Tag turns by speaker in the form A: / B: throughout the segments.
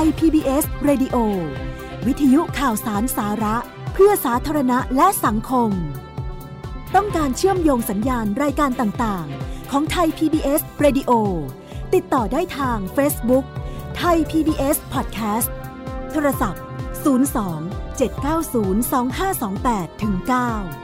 A: ทย PBS Radio วิทยุข่าวสารสาระ เพื่อสาธารณะและสังคม ต้องการเชื่อมโยงสัญญาณรายการต่างๆ ของไทย PBS Radio ติดต่อได้ทาง Facebook ไทย PBS Podcast โทรศัพท์ 02 790 2528ถึง9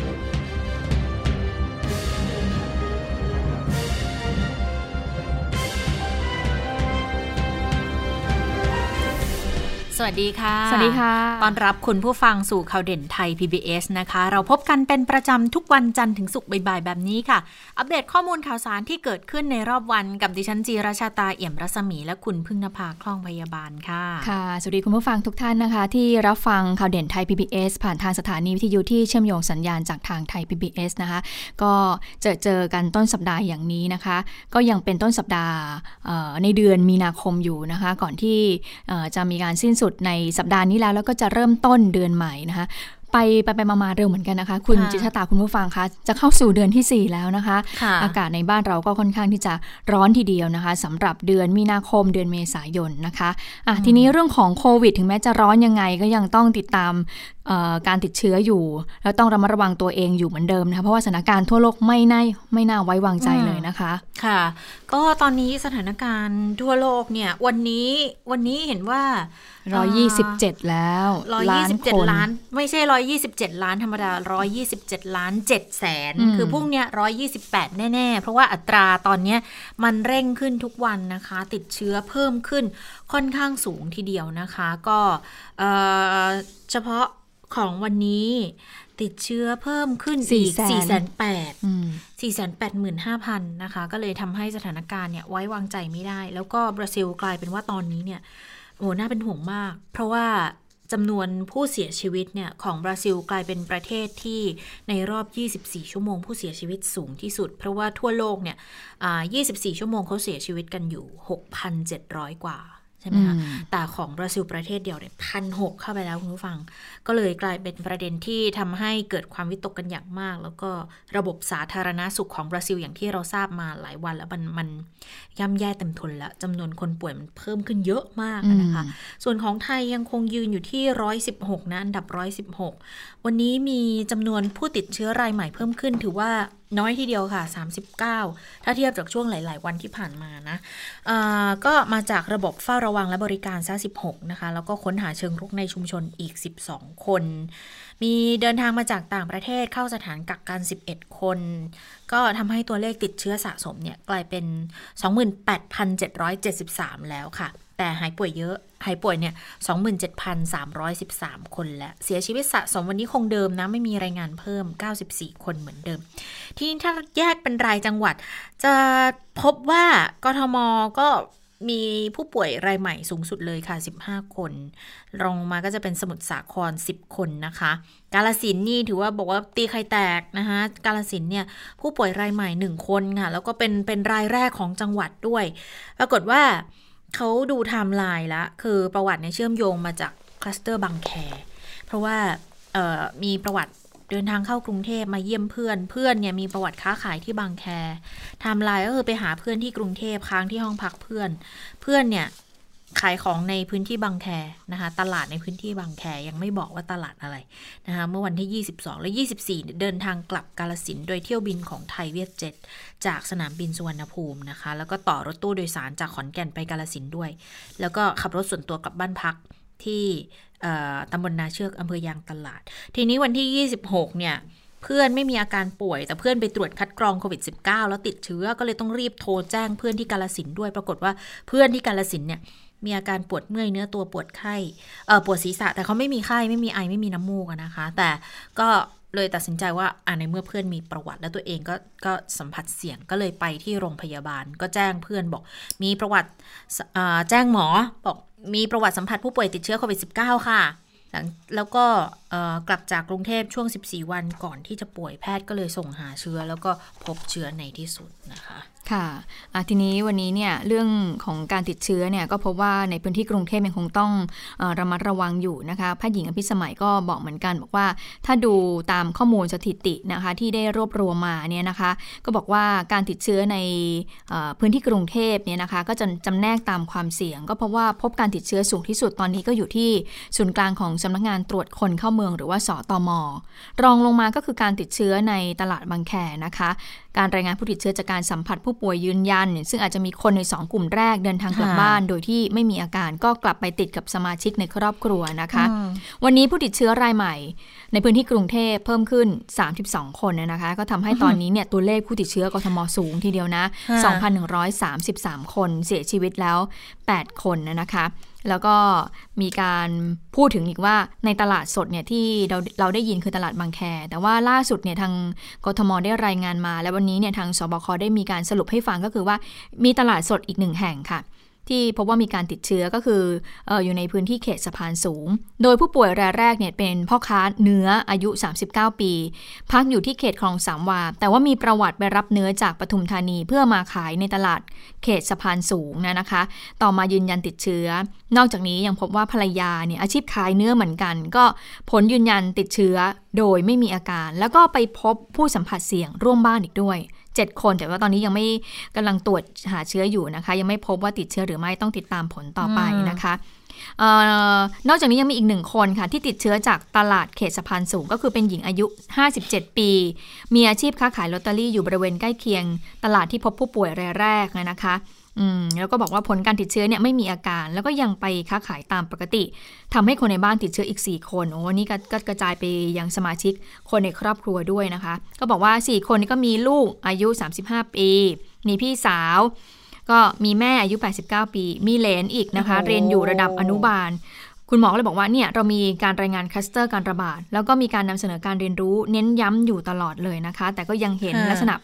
B: วัสดีค่ะ
C: สวัสดีค่ะ
B: ต้อนรับคุณผู้ฟังสู่ข่าวเด่นไทย PBS นะคะ เราพบกันเป็นประจำทุกวันจันทร์ถึงศุกร์บ่ายๆแบบนี้ค่ะ อัปเดตข้อมูลข่าวสารที่เกิดขึ้นในรอบวันกับดิฉันจีราชาตาเอี่ยมรัศมี และคุณพึ่งนภาคล่องพยาบาลค่ะ
C: ค่ะ สวัสดีคุณผู้ฟังทุกท่านนะคะ ที่รับฟังข่าวเด่นไทย PBS ผ่านทางสถานีวิทยุที่เชื่อมโยงสัญญาณจากทางไทย PBS นะคะ ก็เจอเจอกันต้นสัปดาห์อย่างนี้นะคะ ก็ยังเป็นต้นสัปดาห์ในเดือนมีนาคมอยู่นะคะ ก่อนที่จะมีการสิ้นสุดในสัปดาห์นี้แล้วแล้วก็จะเริ่มต้นเดือนใหม่นะคะ ไปไปไปมาเร็วเหมือนกันนะคะ คุณจิตตาคุณผู้ฟังคะจะเข้าสู่เดือนที่ 4 แล้วนะคะ อากาศในบ้านเราก็ค่อนข้างที่จะร้อนทีเดียวนะคะสำหรับเดือนมีนาคมเดือนเมษายนนะคะะทีนี้เรื่องของโควิด ถึงแม้จะร้อนยังไงก็ยังต้องติดตามการติดเชื้ออยู่ แล้วต้องระมัดระวังตัวเองอยู่เหมือนเดิมนะคะเพราะว่าสถานการณ์ทั่วโลกไม่น่าไม่น่าไว้วางใจเลยนะคะ
B: ค่ะ ก็ตอนนี้สถานการณ์ทั่วโลกเนี่ยวันนี้วันนี้เห็นว่า
C: ร้อยยี่สิบเจ็ดแล้ว
B: ร้อยยี่สิบเจ็ดล้าน ไม่ใช่ร้อยยี่สิบเจ็ดล้านธรรมดาร้อยยี่สิบเจ็ดล้านเจ็ดแสน คือพรุ่งเนี้ยร้อยยี่สิบแปดแน่ ๆ เพราะว่าอัตราตอนเนี้ยมันเร่งขึ้นทุกวันนะคะ ติดเชื้อเพิ่มขึ้นค่อนข้างสูงทีเดียวนะคะ ก็เฉพาะของวันนี้ติดเชื้อเพิ่มขึ้นอีก4แสนแปด4แสนแปดหมื่นห้าพันนะคะ ก็เลยทำให้สถานการณ์เนี่ยไว้วางใจไม่ได้ แล้วก็บราซิลกลายเป็นว่าตอนนี้เนี่ย โอ้ น่าเป็นห่วงมาก เพราะว่า จำนวนผู้เสียชีวิตเนี่ยของบราซิลกลายเป็นประเทศที่ในรอบ 24 ชั่วโมงผู้เสียชีวิตสูงที่สุด เพราะว่าทั่วโลกเนี่ย24 ชั่วโมงเขาเสียชีวิตกันอยู่ 6,700 กว่าใช่ไหมคะแต่ของบราซิลประเทศเดียวเนี่ยพันหกเข้าไปแล้วคุณผู้ฟัง ก็เลยกลายเป็นประเด็นที่ทำให้เกิดความวิตกกันอย่างมาก แล้วก็ระบบสาธารณาสุขของบราซิลอย่างที่เราทราบมาหลายวันแล้วมันมันย่ำแย่เต็มทนแล้วจำนวนคนป่วยมันเพิ่มขึ้นเยอะมากนะคะ ส่วนของไทยยังคงยืนอยู่ที่ร้อยสิบหกนะ อันดับร้อยสิบหกวันนี้มีจำนวนผู้ติดเชื้อรายใหม่เพิ่มขึ้น ถือว่าน้อยทีเดียวค่ะ 39 ถ้าเทียบจากช่วงหลาย ๆ วันที่ผ่านมานะก็มาจากระบบเฝ้าระวังและบริการซะ16 นะคะ แล้วก็ค้นหาเชิงรุกในชุมชนอีก 12 คน มีเดินทางมาจากต่างประเทศเข้าสถานกักกัน 11 คน ก็ทำให้ตัวเลขติดเชื้อสะสมเนี่ยกลายเป็น 28,773 แล้วค่ะ แต่หายป่วยเยอะหายป่วยเนี่ย27,313 คนและเสียชีวิตสะสมวันนี้คงเดิมนะ ไม่มีรายงานเพิ่ม 94 คนเหมือนเดิม ทีนี้ถ้าแยกเป็นรายจังหวัด จะพบว่ากทมก็ มีผู้ป่วยรายใหม่สูงสุดเลยค่ะ 15 คนรองมาก็จะเป็นสมุทรสาคร 10 คนนะคะ กาลสินนี่ถือว่าบอกว่าตีไข่แตกนะคะกาลสินเนี่ยผู้ป่วยรายใหม่ 1 คนค่ะ แล้วก็เป็นเป็นรายแรกของจังหวัดด้วย ปรากฏว่าเขาดูไทม์ไลน์ละคือประวัติเนี่ยเชื่อมโยงมาจากคลัสเตอร์บางแค เพราะว่ามีประวัติ เดินทางเข้ากรุงเทพมาเยี่ยมเพื่อน เพื่อนเนี่ยมีประวัติค้าขายที่บางแค ไทม์ไลน์ก็คือไปหาเพื่อนที่กรุงเทพค้างที่ห้องพักเพื่อน เพื่อนเนี่ยขายของในพื้นที่บางแคนะคะ ตลาดในพื้นที่บางแคยังไม่บอกว่าตลาดอะไรนะคะเมื่อวันที่ 22 และ 24 เดินทางกลับกาฬสินธุ์โดยเที่ยวบินของไทยเวียดเจ็ตจากสนามบินสุวรรณภูมินะคะ แล้วก็ต่อรถตู้โดยสารจากขอนแก่นไปกาลสินด้วย แล้วก็ขับรถส่วนตัวกลับบ้านพัก ที่ตำบลนาเชือกอำเภอยางตลาด ทีนี้วันที่ 26 เนี่ยเพื่อนไม่มีอาการป่วย แต่เพื่อนไปตรวจคัดกรองโควิด -19 แล้วติดเชื้อก็เลยต้องรีบโทรแจ้งเพื่อนที่กาลสินด้วยปรากฏว่าเพื่อนที่กาลสินเนี่ยมีอาการปวดเมื่อยเนื้อตัวปวดไข้เออปวดศีรษะแต่เขาไม่มีไข้ไม่มีไอไม่มีน้ำมูกนะคะ แต่ก็เลยตัดสินใจว่าอ่าในเมื่อเพื่อนมีประวัติ แล้วตัวเองก็ก็สัมผัสเสี่ยงก็เลยไปที่โรงพยาบาล ก็แจ้งเพื่อนบอก มีประวัติแจ้งหมอบอก มีประวัติสัมผัสผู้ป่วยติดเชื้อโควิด -19 ค่ะหลังแล้วก็กลับจากกรุงเทพช่วง 14 วันก่อนที่จะป่วยแพทย์ก็เลยส่งหาเชื้อ แล้วก็พบเชื้อในที่สุดนะคะ
C: ค่ะทีนี้วันนี้เนี่ยเรื่องของการติดเชื้อเนี่ยก็พบว่าในพื้นที่กรุงเทพยังคงต้องระมัดระวังอยู่นะคะแพทย์หญิงอภิสมัยก็บอกเหมือนกัน บอกว่าถ้าดูตามข้อมูลสถิตินะคะที่ได้รวบรวมมาเนี่ยนะคะก็บอกว่าการติดเชื้อในพื้นที่กรุงเทพเนี่ยนะคะก็จะจำแนกตามความเสี่ยง ก็เพราะว่าพบการติดเชื้อสูงที่สุดตอนนี้ก็อยู่ที่ศูนย์กลางของสำนักงานตรวจคนเข้าเมืองหรือว่าสอตอมรองลงมาก็คือการติดเชื้อในตลาดบางแคนะคะการรายงานผู้ติดเชื้อจากการสัมผัสผู้ป่วยยืนยัน ซึ่งอาจจะมีคนใน 2 กลุ่มแรกเดินทางกลับบ้าน โดยที่ไม่มีอาการก็กลับไปติดกับสมาชิกในครอบครัวนะคะ วันนี้ผู้ติดเชื้อรายใหม่ ในพื้นที่กรุงเทพเพิ่มขึ้น 32 คนนะคะ ก็ทำให้ตอนนี้เนี่ยตัวเลขผู้ติดเชื้อกทมสูงทีเดียวนะ 2,133 คนเสียชีวิตแล้ว 8 คนนะคะ แล้วก็มีการพูดถึงอีกว่าในตลาดสดเนี่ยที่เราเราได้ยินคือตลาดบางแค แต่ว่าล่าสุดเนี่ยทางกทมได้รายงานมา และวันนี้เนี่ยทางสบคได้มีการสรุปให้ฟังก็คือว่ามีตลาดสดอีกหนึ่งแห่งค่ะ ที่พบว่ามีการติดเชื้อก็คืออยู่ในพื้นที่เขตสะพานสูง โดยผู้ป่วยรายแรกเนี่ยเป็นพ่อค้าเนื้ออายุ 39 ปี พักอยู่ที่เขตคลองสามวา แต่ว่ามีประวัติไปรับเนื้อจากปทุมธานีเพื่อมาขายในตลาดเขตสะพานสูงนะนะคะ ต่อมายืนยันติดเชื้อ นอกจากนี้ยังพบว่าภรรยาเนี่ยอาชีพขายเนื้อเหมือนกัน ก็ผลยืนยันติดเชื้อโดยไม่มีอาการ แล้วก็ไปพบผู้สัมผัสเสี่ยงร่วมบ้านอีกด้วย 7 คน แต่ว่าตอนนี้ยังไม่กำลังตรวจหาเชื้ออยู่นะคะ ยังไม่พบว่าติดเชื้อหรือไม่ต้องติดตามผลต่อไปนะคะออนอกจากนี้ยังมีอีกหนึ่งคนค่ะ ที่ติดเชื้อจากตลาดเขตสะพานสูง ก็คือเป็นหญิงอายุ 57 ปี มีอาชีพค้าขายลอตเตอรี่อยู่บริเวณใกล้เคียง ตลาดที่พบผู้ป่วยรายแรกนะคะ อืมแล้วก็บอกว่าผลการติดเชื้อเนี่ยไม่มีอาการ แล้วก็ยังไปค้าขายตามปกติทำให้คนในบ้านติดเชื้ออีก 4 คนโอ้นี่ก็กระจายไปยังสมาชิกคนในครอบครัวด้วยนะคะ ก็บอกว่า 4 คนนี้ก็มีลูกอายุ 35 ปี มีพี่สาว ก็มีแม่อายุ 89 ปี มีเหลนอีกนะคะ เรียนอยู่ระดับอนุบาล คุณหมอเลยบอกว่าเนี่ยเรามีการรายงานคลัสเตอร์การระบาด แล้วก็มีการนำเสนอการเรียนรู้เน้นย้ำอยู่ตลอดเลยนะคะ แต่ก็ยังเห็นลักษณะ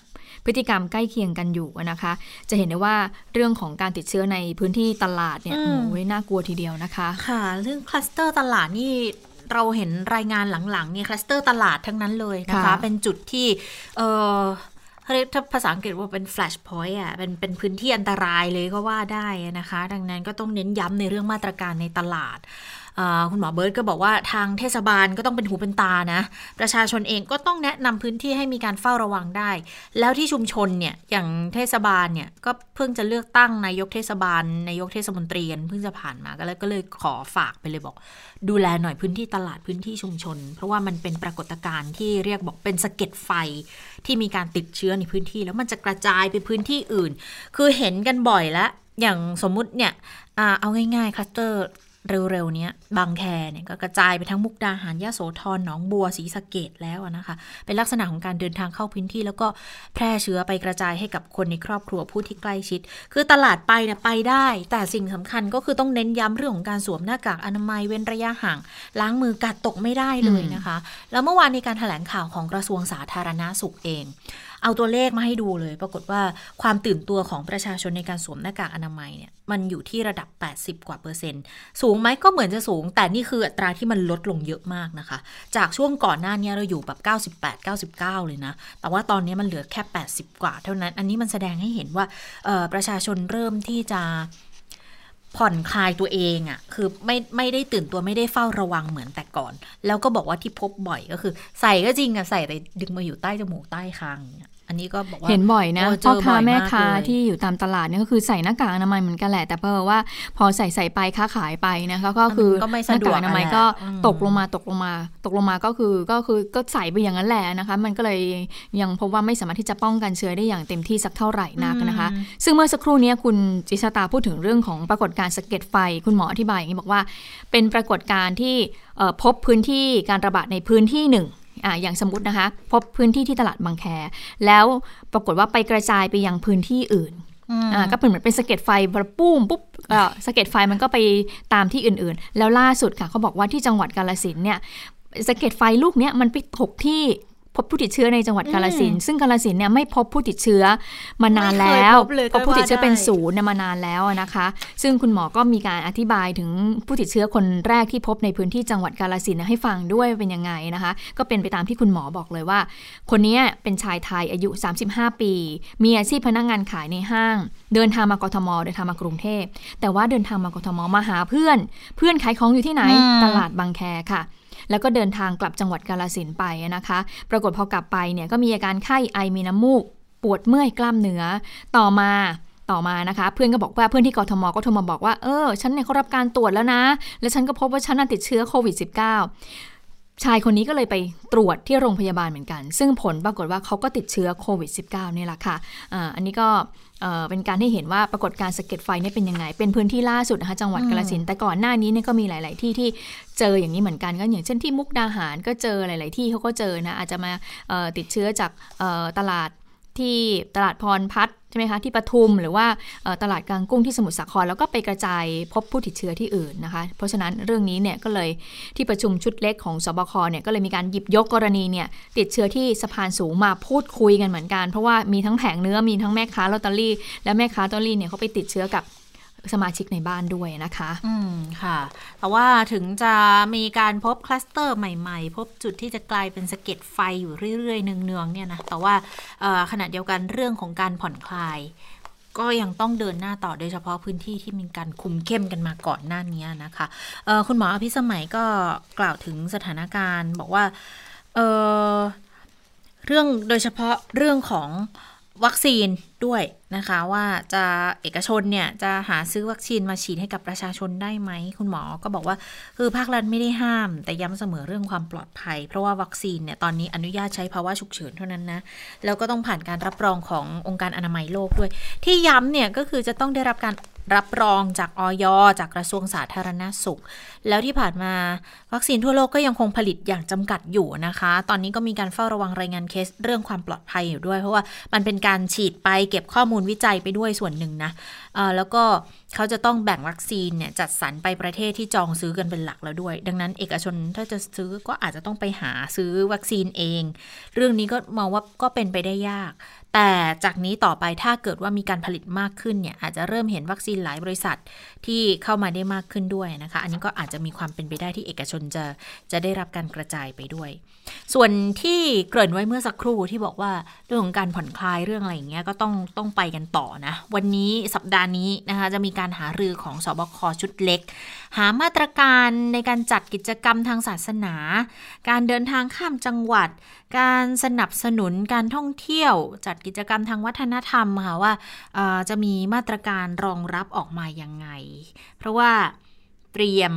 C: พฤติกรรมใกล้เคียงกันอยู่นะคะ จะเห็นได้ว่าเรื่องของการติดเชื้อในพื้นที่ตลาดเนี่ยโอ้ยน่ากลัวทีเดียวนะคะ
B: ค่ะ เรื่องคลัสเตอร์ตลาดนี่เราเห็นรายงานหลังๆเนี่ยคลัสเตอร์ตลาดทั้งนั้นเลยนะคะ เป็นจุดที่เออเรียกถ้าภาษาอังกฤษว่าเป็น flash point อะเป็นเป็นพื้นที่อันตรายเลยก็ว่าได้นะคะ ดังนั้นก็ต้องเน้นย้ำในเรื่องมาตรการในตลาด คุณหมอเบิร์ตก็บอกว่าทางเทศบาลก็ต้องเป็นหูเป็นตานะ ประชาชนเองก็ต้องแนะนำพื้นที่ให้มีการเฝ้าระวังได้ แล้วที่ชุมชนเนี่ยอย่างเทศบาลเนี่ยก็เพิ่งจะเลือกตั้งนายกเทศบาลนายกเทศมนตรีกันเพิ่งจะผ่านมาก็เลยก็เลยขอฝากไปเลยบอก ดูแลหน่อยพื้นที่ตลาดพื้นที่ชุมชน เพราะว่ามันเป็นปรากฏการณ์ที่เรียกบอกเป็นสะเก็ดไฟที่มีการติดเชื้อในพื้นที่ แล้วมันจะกระจายไปพื้นที่อื่น คือเห็นกันบ่อยแล้วอย่างสมมุติเนี่ยเอาง่ายๆคลัสเตอร์ เร็วๆนี้บางแคเนี่ยก็กระจายไปทั้งมุกดาหารยะโสธรหนองบัวศรีสะเกดแล้วนะคะ เป็นลักษณะของการเดินทางเข้าพื้นที่ แล้วก็แพร่เชื้อไปกระจายให้กับคนในครอบครัวผู้ที่ใกล้ชิด คือตลาดไปเนี่ยไปได้ แต่สิ่งสำคัญก็คือต้องเน้นย้ำเรื่องของการสวมหน้ากากอนามัยเว้นระยะห่าง ล้างมือกัดตกไม่ได้เลยนะคะ แล้วเมื่อวานในการถแถลงข่าวของกระทรวงสาธารณาสุขเองเอาตัวเลขมาให้ดูเลย ปรากฏว่าความตื่นตัวของประชาชนในการสวมหน้ากากอนามัยเนี่ยมันอยู่ที่ระดับ 80 กว่าเปอร์เซ็นต์ สูงไหมก็เหมือนจะสูง แต่นี่คืออัตราที่มันลดลงเยอะมากนะคะ จากช่วงก่อนหน้านี้เราอยู่แบบ 98 99 เลยนะ แต่ว่าตอนนี้มันเหลือแค่ 80 กว่าเท่านั้น อันนี้มันแสดงให้เห็นว่าประชาชนเริ่มที่จะ ผ่อนคลายตัวเองอะ่ะ คือไม่ไม่ได้ตื่นตัวไม่ได้เฝ้าระวังเหมือนแต่ก่อน แล้วก็บอกว่าที่พบบ่อยก็คือ ใส่ก็จริงอะใส่แต่ดึงมาอยู่ใต้จมูกใต้คางเนี่ย อันนี้ก็บอกว่า
C: เห็นบ่อยนะพ่อค้าแม่ค้าที่อยู่ตามตลาดเนี่ยก็คือใส่หน้ากากอนามัยเหมือนกันแหละ แต่เพราะว่าพอใส่ใส่ไปค้าขายไปนะคะก็คือหน้ากากอนามัยก็ตกลงมาตกลงมา ตกลงมาก็คือก็คือก็ใส่ไปอย่างนั้นแหละนะคะ มันก็เลยยังพบว่าไม่สามารถที่จะป้องกันเชื้อได้อย่างเต็มที่สักเท่าไหร่นักนะคะ ซึ่งเมื่อสักครู่นี้คุณจิชตาพูดถึงเรื่องของปรากฏการณ์สะเก็ดไฟคุณหมออธิบายอย่างนี้บอกว่า เป็นปรากฏการณ์ที่พบพื้นที่การระบาดในพื้นที่หนึ่ง อ่าอย่างสมมตินะคะ พบพื้นที่ที่ตลาดบางแค แล้วปรากฏว่าไปกระจายไปยังพื้นที่อื่นอ่าก็เหมือนเป็นสะเก็ดไฟปุ้มปุ๊บสะเก็ดไฟมันก็ไปตามที่อื่นๆ แล้วล่าสุดค่ะเขาบอกว่าที่จังหวัดกาลสินเนี่ยสะเก็ดไฟลูกเนี้ยมันไปถกที่ พบผู้ติดเชื้อในจังหวัดกาลสินซึ่งกาลสินเนี่ยไม่พบผู้ติดเชื้อมานานแล้วพบผู้ติดเชื้อเป็นศูนย์มานานแล้วนะคะ ซึ่งคุณหมอก็มีการอธิบายถึงผู้ติดเชื้อคนแรกที่พบในพื้นที่จังหวัดกาลสินให้ฟังด้วยเป็นยังไงนะคะ ก็เป็นไปตามที่คุณหมอบอกเลยว่า คนนี้เป็นชายไทยอายุ 35 ปี มีอาชีพพนักงานขายในห้าง เดินทางมากทมเดินทางมากรุงเทพแต่ว่าเดินทางมากทมมาหาเพื่อน เพื่อนขายของอยู่ที่ไหนตลาดบางแคค่ะ แล้วก็เดินทางกลับจังหวัดกาลสินไปนะคะ ปรากฏพอกลับไปเนี่ยก็มีอาการไข้ไอมีน้ำมูก ปวดเมื่อยกล้ามเนื้อต่อมาต่อมานะคะ เพื่อนก็บอกว่าเพื่อนที่กทมก็โทรมาบอกว่าเออฉันเนี่ยเขารับการตรวจแล้วนะ และฉันก็พบว่าฉันติดเชื้อโควิด -19 ชายคนนี้ก็เลยไปตรวจที่โรงพยาบาลเหมือนกัน ซึ่งผลปรากฏว่าเขาก็ติดเชื้อโควิด -19 นี่แหละค่ะ อันนี้ก็ เป็นการให้เห็นว่าปรากฏการสะเก็ดไฟนี่เป็นยังไง เป็นพื้นที่ล่าสุดนะคะจังหวัดกาลสินแต่ก่อนหน้านี้เนี่ยก็มีหลาย ๆ ที่ที่เจออย่างนี้เหมือนกันก็อย่างเช่นที่มุกดาหารก็เจอหลาย ๆ ที่เขาก็เจอนะอาจจะมาติดเชื้อจากตลาด ที่ตลาดพรพัฒใช่ไหมคะที่ปทุมหรือว่าตลาดกลางกุ้งที่สมุทรสาครแล้วก็ไปกระจายพบผู้ติดเชื้อที่อื่นนะคะ เพราะฉะนั้นเรื่องนี้เนี่ยก็เลยที่ประชุมชุดเล็กของสบคเนี่ยก็เลยมีการหยิบยกกรณีเนี่ยติดเชื้อที่สะพานสูงมาพูดคุยกันเหมือนกัน เพราะว่ามีทั้งแผงเนื้อมีทั้งแม่ค้าลอตเตอรี่และแม่ค้าลอตเตอรี่เนี่ยเขาไปติดเชื้อกับ สมาชิกในบ้านด้วยนะคะ
B: อืมค่ะ แต่ว่าถึงจะมีการพบคลัสเตอร์ใหม่ๆ พบจุดที่จะกลายเป็นสะเก็ดไฟอยู่เรื่อยๆเนืองๆเนี่ยนะ แต่ว่าขณะเดียวกันเรื่องของการผ่อนคลาย ก็ยังต้องเดินหน้าต่อโดยเฉพาะพื้นที่ที่มีการคุมเข้มกันมาก่อนหน้านี้นะคะ คุณหมออภิสมัยก็กล่าวถึงสถานการณ์ บอกว่าเเรื่องโดยเฉพาะเรื่องของ วัคซีนด้วยนะคะว่าจะเอกชนเนี่ยจะหาซื้อวัคซีนมาฉีดให้กับประชาชนได้ไหม คุณหมอก็บอกว่าคือภาครัฐไม่ได้ห้าม แต่ย้ำเสมอเรื่องความปลอดภัย เพราะว่าวัคซีนเนี่ยตอนนี้อนุญาตใช้ภาวะฉุกเฉินเท่านั้นนะแล้วก็ต้องผ่านการรับรองขององค์การอนามัยโลกด้วย ที่ย้ำเนี่ยก็คือจะต้องได้รับการ รับรองจากออยจากกระทรวงสาธารณสุข แล้วที่ผ่านมาวัคซีนทั่วโลกก็ยังคงผลิตอย่างจำกัดอยู่นะคะ ตอนนี้ก็มีการเฝ้าระวังรายงานเคสเรื่องความปลอดภัยอยู่ด้วย เพราะว่ามันเป็นการฉีดไปเก็บข้อมูลวิจัยไปด้วยส่วนหนึ่งนะแล้วก็เขาจะต้องแบ่งวัคซีนเนี่ยจัดสรรไปประเทศที่จองซื้อกันเป็นหลักแล้วด้วย ดังนั้นเอกชนถ้าจะซื้อก็อาจจะต้องไปหาซื้อวัคซีนเอง เรื่องนี้ก็มองว่าก็เป็นไปได้ยาก แต่จากนี้ต่อไปถ้าเกิดว่ามีการผลิตมากขึ้นเนี่ยอาจจะเริ่มเห็นวัคซีนหลายบริษัท ที่เข้ามาได้มากขึ้นด้วยนะคะ อันนี้ก็อาจจะมีความเป็นไปได้ที่เอกชนจะจะได้รับการกระจายไปด้วย ส่วนที่เกริ่นไว้เมื่อสักครู่ที่บอกว่าเรื่องของการผ่อนคลายเรื่องอะไรอย่างเงี้ยก็ต้องต้องไปกันต่อนะ วันนี้สัปดาห์นี้นะคะจะมีการหารือของสบคชุดเล็กหามาตรการในการจัดกิจกรรมทางศาสนา การเดินทางข้ามจังหวัด การสนับสนุนการท่องเที่ยว จัดกิจกรรมทางวัฒนธรรมค่ะว่าจะมีมาตรการรองรับออกมายังไง เพราะว่าเตรียม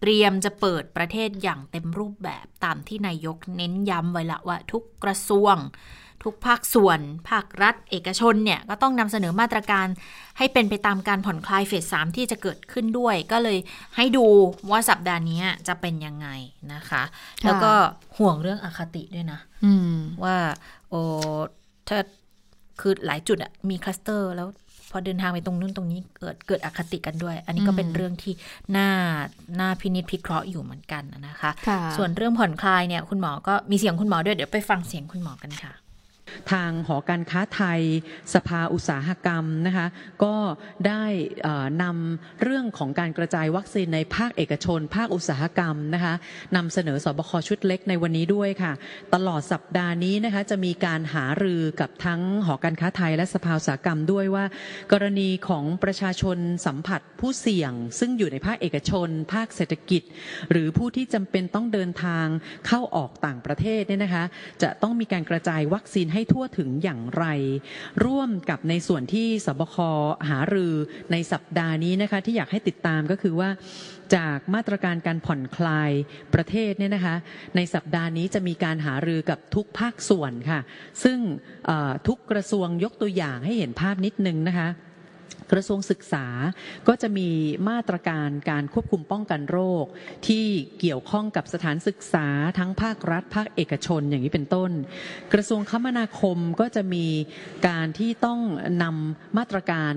B: เตรียมจะเปิดประเทศอย่างเต็มรูปแบบตามที่นายกเน้นย้ำไว้ละว่าทุกกระทรวง ทุกภาคส่วน ภาครัฐ เอกชนเนี่ยก็ต้องนำเสนอมาตรการให้เป็นไปตามการผ่อนคลายเฟสสามที่จะเกิดขึ้นด้วย ก็เลยให้ดูว่าสัปดาห์นี้จะเป็นยังไงนะคะ แล้วก็ห่วงเรื่องอคติด้วยนะว่าโอ้ถ้าคือหลายจุดอะมีคลัสเตอร์แล้วพอเดินทางไปตรงนู้นตรงนี้เกิดเกิดอคติกันด้วย อันนี้ก็เป็นเรื่องที่น่าน่าพินิจพิเคราะห์อยู่เหมือนกันนะคะส่วนเรื่องผ่อนคลายเนี่ยคุณหมอก็มีเสียงคุณหมอด้วยเดี๋ยวไปฟังเสียงคุณหมอกันค่ะ
D: ทางหอการค้าไทย สภาอุตสาหกรรมนะคะก็ได้นำเรื่องของการกระจายวัคซีนในภาคเอกชน ภาคอุตสาหกรรมนะคะนำเสนอสบคชุดเล็กในวันนี้ด้วยค่ะ ตลอดสัปดาห์นี้นะคะจะมีการหารือกับทั้งหอการค้าไทย และสภาอุตสาหกรรมด้วยว่า กรณีของประชาชนสัมผัสผู้เสี่ยง ซึ่งอยู่ในภาคเอกชน ภาคเศรษฐกิจ หรือผู้ที่จำเป็นต้องเดินทางเข้าออกต่างประเทศเนี่ยนะคะจะต้องมีการกระจายวัคซีนให้ทั่วถึงอย่างไร ร่วมกับในส่วนที่สบคหารือในสัปดาห์นี้นะคะที่อยากให้ติดตามก็คือว่าจากมาตรการการผ่อนคลายประเทศเนี่ยนะคะในสัปดาห์นี้จะมีการหารือกับทุกภาคส่วนค่ะ ซึ่งทุกกระทรวงยกตัวอย่างให้เห็นภาพนิดนึงนะคะ กระทรวงศึกษาก็จะมีมาตรการการควบคุมป้องกันโรค ที่เกี่ยวข้องกับสถานศึกษาทั้งภาครัฐ ภาคเอกชนอย่างนี้เป็นต้น กระทรวงคมนาคมก็จะมีการที่ต้องนำมาตรการ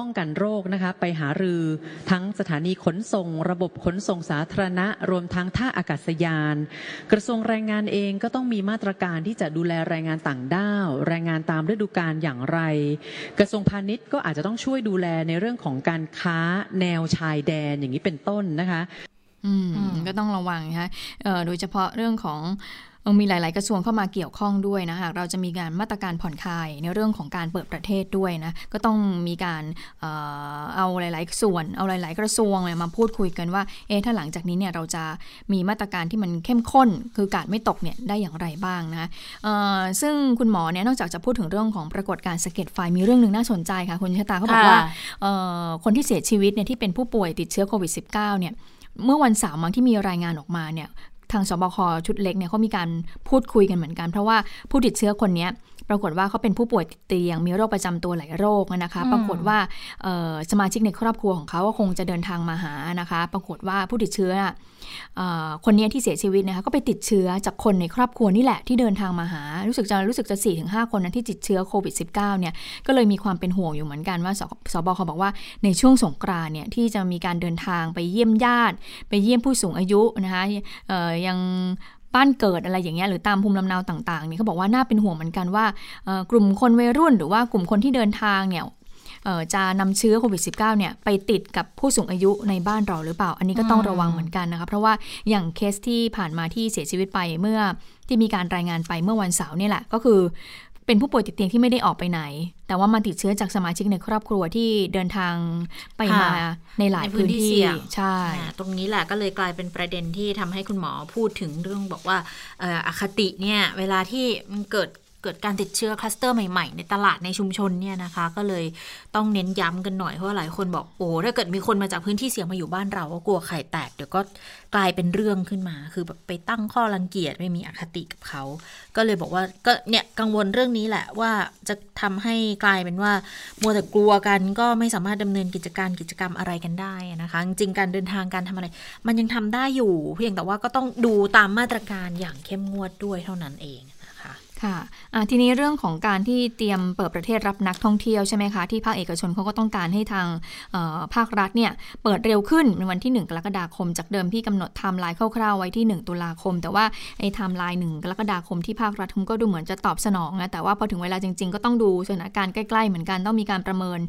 D: ป้องกันโรคนะคะไปหารือทั้งสถานีขนส่ง ระบบขนส่งสาธารณะ รวมทั้งท่าอากาศยาน กระทรวงแรงงานเองก็ต้องมีมาตรการที่จะดูแลแรงงานต่างด้าว แรงงานตามฤดูกาลอย่างไร กระทรวงพาณิชย์ก็อาจจะต้องช่วยดููแลในเรื่องของการค้าแนวชายแดนอย่างนี้เป็นต้นนะคะ
C: อืมก็ต้องระวังนะคะโดยเฉพาะเรื่องของ มีหลาย ๆ กระทรวงเข้ามาเกี่ยวข้องด้วยนะคะเราจะมีการมาตรการผ่อนคลายในเรื่องของการเปิดประเทศด้วยนะก็ต้องมีการเอเอาหลาย ๆ ส่วนเอาหลาย ๆ กระทรวงมาพูดคุยกันว่าเอ๊ะถ้าหลังจากนี้เนี่ยเราจะมีมาตรการที่มันเข้มข้น คือกาดไม่ตกเนี่ยได้อย่างไรบ้างนะซึ่งคุณหมอเนี่ยนอกจากจะพูดถึงเรื่องของปรากฏการสเก็ตไฟมีเรื่องหนึ่งน่าสนใจค่ะคุณชะตาเขาบอกว่าคนที่เสียชีวิตเนี่ยที่เป็นผู้ป่วยติดเชื้อโควิด -19 เนี่ยเมื่อวันเสาร์มั้งที่มีรายงานออกมาเนี่ย ทางสบคชุดเล็กเนี่ยเขามีการพูดคุยกันเหมือนกัน เพราะว่าผู้ติดเชื้อคนนี้ ปรากฏว่าเขาเป็นผู้ป่วยติดเตียง มีโรคประจำตัวหลายโรคนะคะ ปรากฏว่าสมาชิกในครอบครัวของเขาก็คงจะเดินทางมาหานะคะ ปรากฏว่าผู้ติดเชื้อคนนี้ที่เสียชีวิตนะคะก็ไปติดเชื้อจากคนในครอบครัวนี่แหละที่เดินทางมาหา รู้สึกจะรู้สึกจะ4ี่ถึงหคนนั้นที่ติดเชื้อโควิด -19 เนี่ยก็เลยมีความเป็นห่วงอยู่เหมือนกันว่าสสบเขาบอกว่าในช่วงสงกรานเนี่ยที่จะมีการเดินทางไปเยี่ยมญาติ ไปเยี่ยมผู้สูงอายุนะคะยัง บ้านเกิดอะไรอย่างเงี้ยหรือตามภูมิลำเนาต่างๆเนี่ยเขาบอกว่าน่าเป็นห่วงเหมือนกันว่ากลุ่มคนวัยรุ่นหรือว่ากลุ่มคนที่เดินทางเนี่ยจะนำเชื้อโควิด -19 เนี่ยไปติดกับผู้สูงอายุในบ้านเราหรือเปล่า อันนี้ก็ต้องระวังเหมือนกันนะคะ เพราะว่าอย่างเคสที่ผ่านมาที่เสียชีวิตไปเมื่อที่มีการรายงานไปเมื่อวันเสาร์นี่แหละ ก็คือ เป็นผู้ป่วยติดเตียงที่ไม่ได้ออกไปไหน แต่ว่ามาติดเชื้อจากสมาชิกในครอบครัวที่เดินทางไปมาในหลายพื้นที่ใช่
B: ตรงนี้แหละก็เลยกลายเป็นประเด็นที่ทำให้คุณหมอพูดถึงเรื่องบอกว่าอคติเนี่ยเวลาที่มันเกิด เกิดการติดเชื้อคลัสเตอร์ใหม่ๆ ในตลาดในชุมชนเนี่ยนะคะ ก็เลยต้องเน้นย้ำกันหน่อยเพราะว่าหลายคนบอกโอ้ถ้าเกิดมีคนมาจากพื้นที่เสี่ยงมาอยู่บ้านเราก็กลัวไข่แตกเดี๋ยวก็กลายเป็นเรื่องขึ้นมา คือแบบไปตั้งข้อรังเกียจไม่มีอคติกับเขา ก็เลยบอกว่าก็เนี่ยกังวลเรื่องนี้แหละว่าจะทำให้กลายเป็นว่ามัวแต่กลัวกันก็ไม่สามารถดำเนินกิจการกิจกรรมอะไรกันได้นะคะ จริงการเดินทางการทำอะไร มันยังทำได้อยู่ เพียงแต่ว่าก็ต้องดูตามมาตรการอย่างเข้มงวดด้วยเท่านั้นเอง
C: ค่ะทีนี้เรื่องของการที่เตรียมเปิดประเทศรับนักท่องเที่ยวใช่ไหมคะ ที่ภาคเอกชนเขาก็ต้องการให้ทางภาครัฐเนี่ยเปิดเร็วขึ้นในวันที่ 1 กรกฎาคม จากเดิมที่กำหนดไทม์ไลน์คร่าวๆไว้ที่ 1 ตุลาคม แต่ว่าไอ้ไทม์ไลน์1กรกฎาคมที่ภาครัฐก็ดูเหมือนจะตอบสนองนะแต่ว่าพอถึงเวลาจริง ๆ ก็ต้องดูสถานการณ์ใกล้ๆเหมือนกันต้องมีการประเมิน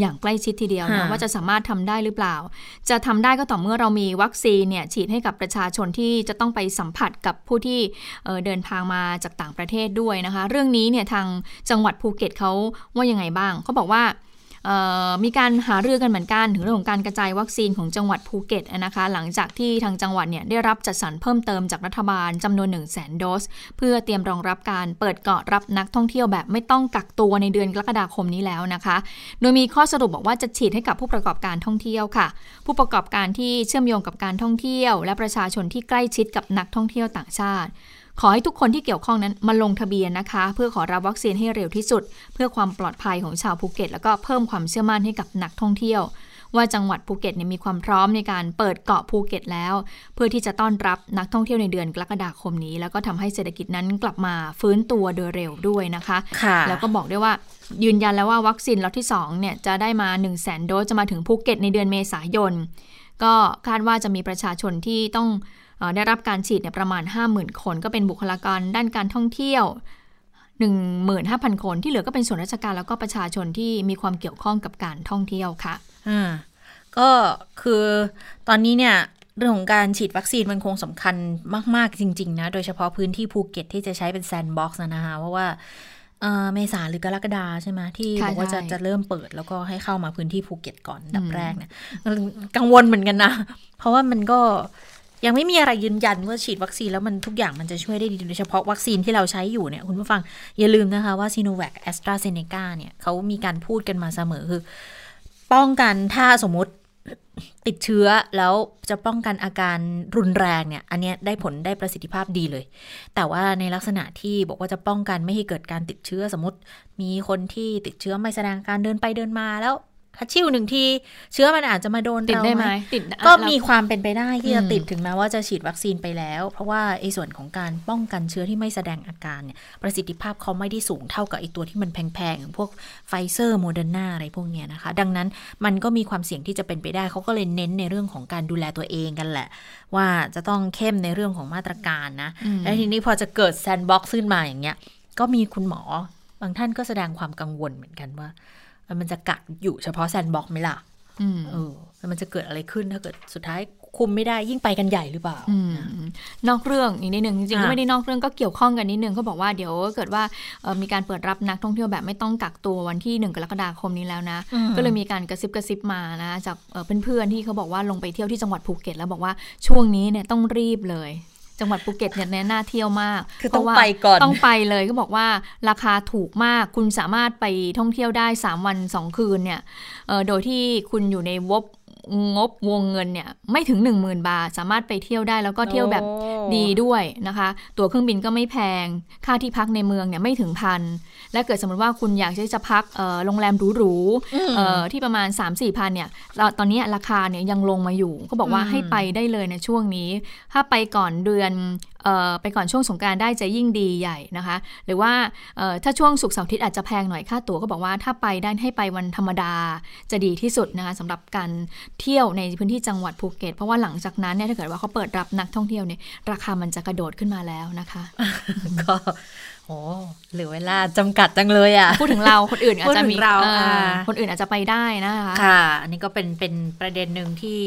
C: อย่างใกล้ชิดทีเดียวนะว่าจะสามารถทำได้หรือเปล่า จะทำได้ก็ต่อเมื่อเรามีวัคซีนเนี่ยฉีดให้กับประชาชนที่จะต้องไปสัมผัสกับผู้ที่เดินทางมาจากต่างประเทศด้วยนะคะ เรื่องนี้เนี่ยทางจังหวัดภูเก็ตเขาว่ายังไงบ้างเขาบอกว่ามีการหาเรือกันเหมือนกัน ถึงเรื่องของการกระจายวัคซีนของจังหวัดภูเก็ตนะคะหลังจากที่ทางจังหวัดเนี่ยได้รับจัดสรรเพิ่มเติมจากรัฐบาลจำนวน 1 0 0 0 0แโดส เพื่อเตรียมรองรับการเปิดเกาะรับนักท่องเที่ยวแบบไม่ต้องกักตัวในเดือนกรกฎาคมนี้แล้วนะคะ โดยมีข้อสรุปบอกว่าจะฉีดให้กับผู้ประกอบการท่องเที่ยวค่ะ ผู้ประกอบการที่เชื่อมโยงกับการท่องเที่ยว และประชาชนที่ใกล้ชิดกับนักท่องเที่ยวต่างชาติ ขอให้ทุกคนที่เกี่ยวข้องนั้นมาลงทะเบียนนะคะ เพื่อขอรับวัคซีนให้เร็วที่สุด เพื่อความปลอดภัยของชาวภูเก็ต แล้วก็เพิ่มความเชื่อมั่นให้กับนักท่องเที่ยว ว่าจังหวัดภูเก็ตเนี่ยมีความพร้อมในการเปิดเกาะภูเก็ตแล้ว เพื่อที่จะต้อนรับนักท่องเที่ยวในเดือนกรกฎาคมนี้ แล้วก็ทำให้เศรษฐกิจนั้นกลับมาฟื้นตัวโดยเร็วด้วยนะคะ
B: คะ
C: แล้วก็บอกได้ว่ายืนยันแล้วว่าวัคซีนล็อตที่2เนี่ยจะได้มา 1 0 0 0 0แสนโดสจะมาถึงภูเก็ตในเดือนเมษายนก็คาดว่าจะมีประชาชนที่ต้อง ได้รับการฉีดเนี่ยประมาณ 50,000 คน ก็เป็นบุคลากรด้านการท่องเที่ยว 15,000 คนที่เหลือก็เป็นส่วนราชการแล้วก็ประชาชนที่มีความเกี่ยวข้องกับการท่องเที่ยวค่ะ
B: อ่าก็คือตอนนี้เนี่ยเรื่องของการฉีดวัคซีนมันคงสำคัญมาก ๆ จริง ๆ นะ โดยเฉพาะพื้นที่ภูเก็ตที่จะใช้เป็นแซนด์บ็อกซ์นะคะเพราะว่าเมษาหรือกรกฎาใช่ไหมที่บอกว่าจะจะเริ่มเปิด แล้วก็ให้เข้ามาพื้นที่ภูเก็ตก่อนอันดับแรกเนี่ยกังวลเหมือนกันนะ เพราะว่ามันก็ ยังไม่มีอะไรยืนยันว่าฉีดวัคซีนแล้วมันทุกอย่างมันจะช่วยได้ดีโดยเฉพาะวัคซีนที่เราใช้อยู่เนี่ยคุณผู้ฟังอย่าลืมนะคะว่าซิโนแวคแอสตราเซเนกาเนี่ยเขามีการพูดกันมาเสมอคือ ป้องกันถ้าสมมติติดเชื้อแล้วจะป้องกันอาการรุนแรงเนี่ย อันนี้ได้ผลได้ประสิทธิภาพดีเลย แต่ว่าในลักษณะที่บอกว่าจะป้องกันไม่ให้เกิดการติดเชื้อสมมติ มีคนที่ติดเชื้อไม่แสดงการเดินไปเดินมาแล้ว ฮัชิวหนึ่งที เชื้อมันอาจจะมาโดน
C: ติด
B: เรา
C: ได้ไหม
B: ไหม
C: ติด
B: ก็
C: อะ
B: มีความเป็นไปได้ที่จะ
C: อืม
B: ติดถึงแม้ว่าจะฉีดวัคซีนไปแล้ว เพราะว่าไอ้ส่วนของการป้องกันเชื้อที่ไม่แสดงอาการเนี่ยประสิทธิภาพเขาไม่ได้สูงเท่ากับไอ้ตัวที่มันแพงๆอย่างพวกไฟเซอร์โมเดอร์นาอะไรพวกเนี้ยนะคะ ดังนั้นมันก็มีความเสี่ยงที่จะเป็นไปได้เขาก็เลยเน้นในเรื่องของการดูแลตัวเองกันแหละ ว่าจะต้องเข้มในเรื่องของมาตรการนะ
C: อืม
B: แล้วทีนี้พอจะเกิดแซนด์บ็อกซ์ขึ้นมาอย่างเงี้ยก็มีคุณหมอบางท่านก็แสดงความกังวลเหมือนกันว่า มันจะกักอยู่เฉพาะแซนด์บ็อกซ์ไหมล่ะ
C: อืม
B: เออแล้วมันจะเกิดอะไรขึ้นถ้าเกิดสุดท้ายคุมไม่ได้ยิ่งไปกันใหญ่หรือเปล่า
C: อืมนอกเรื่องอีกนิดหนึ่งจริงๆก็
B: อะ
C: ไม่ได้นอกเรื่องก็เกี่ยวข้องกันนิดนึงเขาบอกว่าเดี๋ยวเกิดว่าเอ่อมีการเปิดรับนักท่องเที่ยวแบบไม่ต้องกักตัววันที่หนึ่งกรกฎาคมนี้แล้วนะ
B: อืม
C: ก็เลยมีการกระซิบกระซิบมานะจากเอ่อเพื่อนๆที่เขาบอกว่าลงไปเที่ยวที่จังหวัดภูเก็ตแล้วบอกว่าช่วงนี้เนี่ยต้องรีบเลย จังหวัดภูเก็ตเนี่ยน่าเที่ยวมาก
B: คือต้อง
C: เพราะว่า
B: ไปก่อน
C: ต้องไปเลยก็บอกว่าราคาถูกมากคุณสามารถไปท่องเที่ยวได้ 3 วัน 2 คืนเนี่ยเอ่อโดยที่คุณอยู่ในวบ งบวงเงินเนี่ยไม่ถึง 10,000 บาท สามารถไปเที่ยวได้แล้วก็เที่ยวแบบ
B: โอ้
C: ดีด้วยนะคะ ตั๋วเครื่องบินก็ไม่แพง ค่าที่พักในเมืองเนี่ยไม่ถึงพัน และเกิดสมมติว่าคุณอยากที่จะพักเอ่อโรงแรมหรูๆเอ่อที่ประมาณ 3 4พันเนี่ยเราตอนนี้ราคาเนี่ยยังลงมาอยู่ ก็บอกว่า
B: อืม
C: ให้ไปได้เลยในช่วงนี้ ถ้าไปก่อนเดือนเอ่อ ไปก่อนช่วงสงกรารได้จะยิ่งดีใหญ่นะคะ หรือว่าเอ่อถ้าช่วงศุกร์เสาร์อาทิตย์อาจจะแพงหน่อยค่าตั๋วก็บอกว่าถ้าไปได้ให้ไปวันธรรมดาจะดีที่สุดนะคะสำหรับการเที่ยวในพื้นที่จังหวัดภูเก็ต เพราะว่าหลังจากนั้นเนี่ยถ้าเกิดว่าเขาเปิดรับนักท่องเที่ยวเนี่ยราคามันจะกระโดดขึ้นมาแล้วนะคะ
B: ก็โอ้เหลือเวลาจำกัดจังเลยอะ
C: พูดถึงเราคนอื่นอาจจะมี
B: พูดถึงเรา
C: ออ
B: อ่า
C: คนอื่นอาจจะไปได้นะคะ
B: ค่ะ อันนี้ก็เป็นเป็นประเด็นหนึ่งที่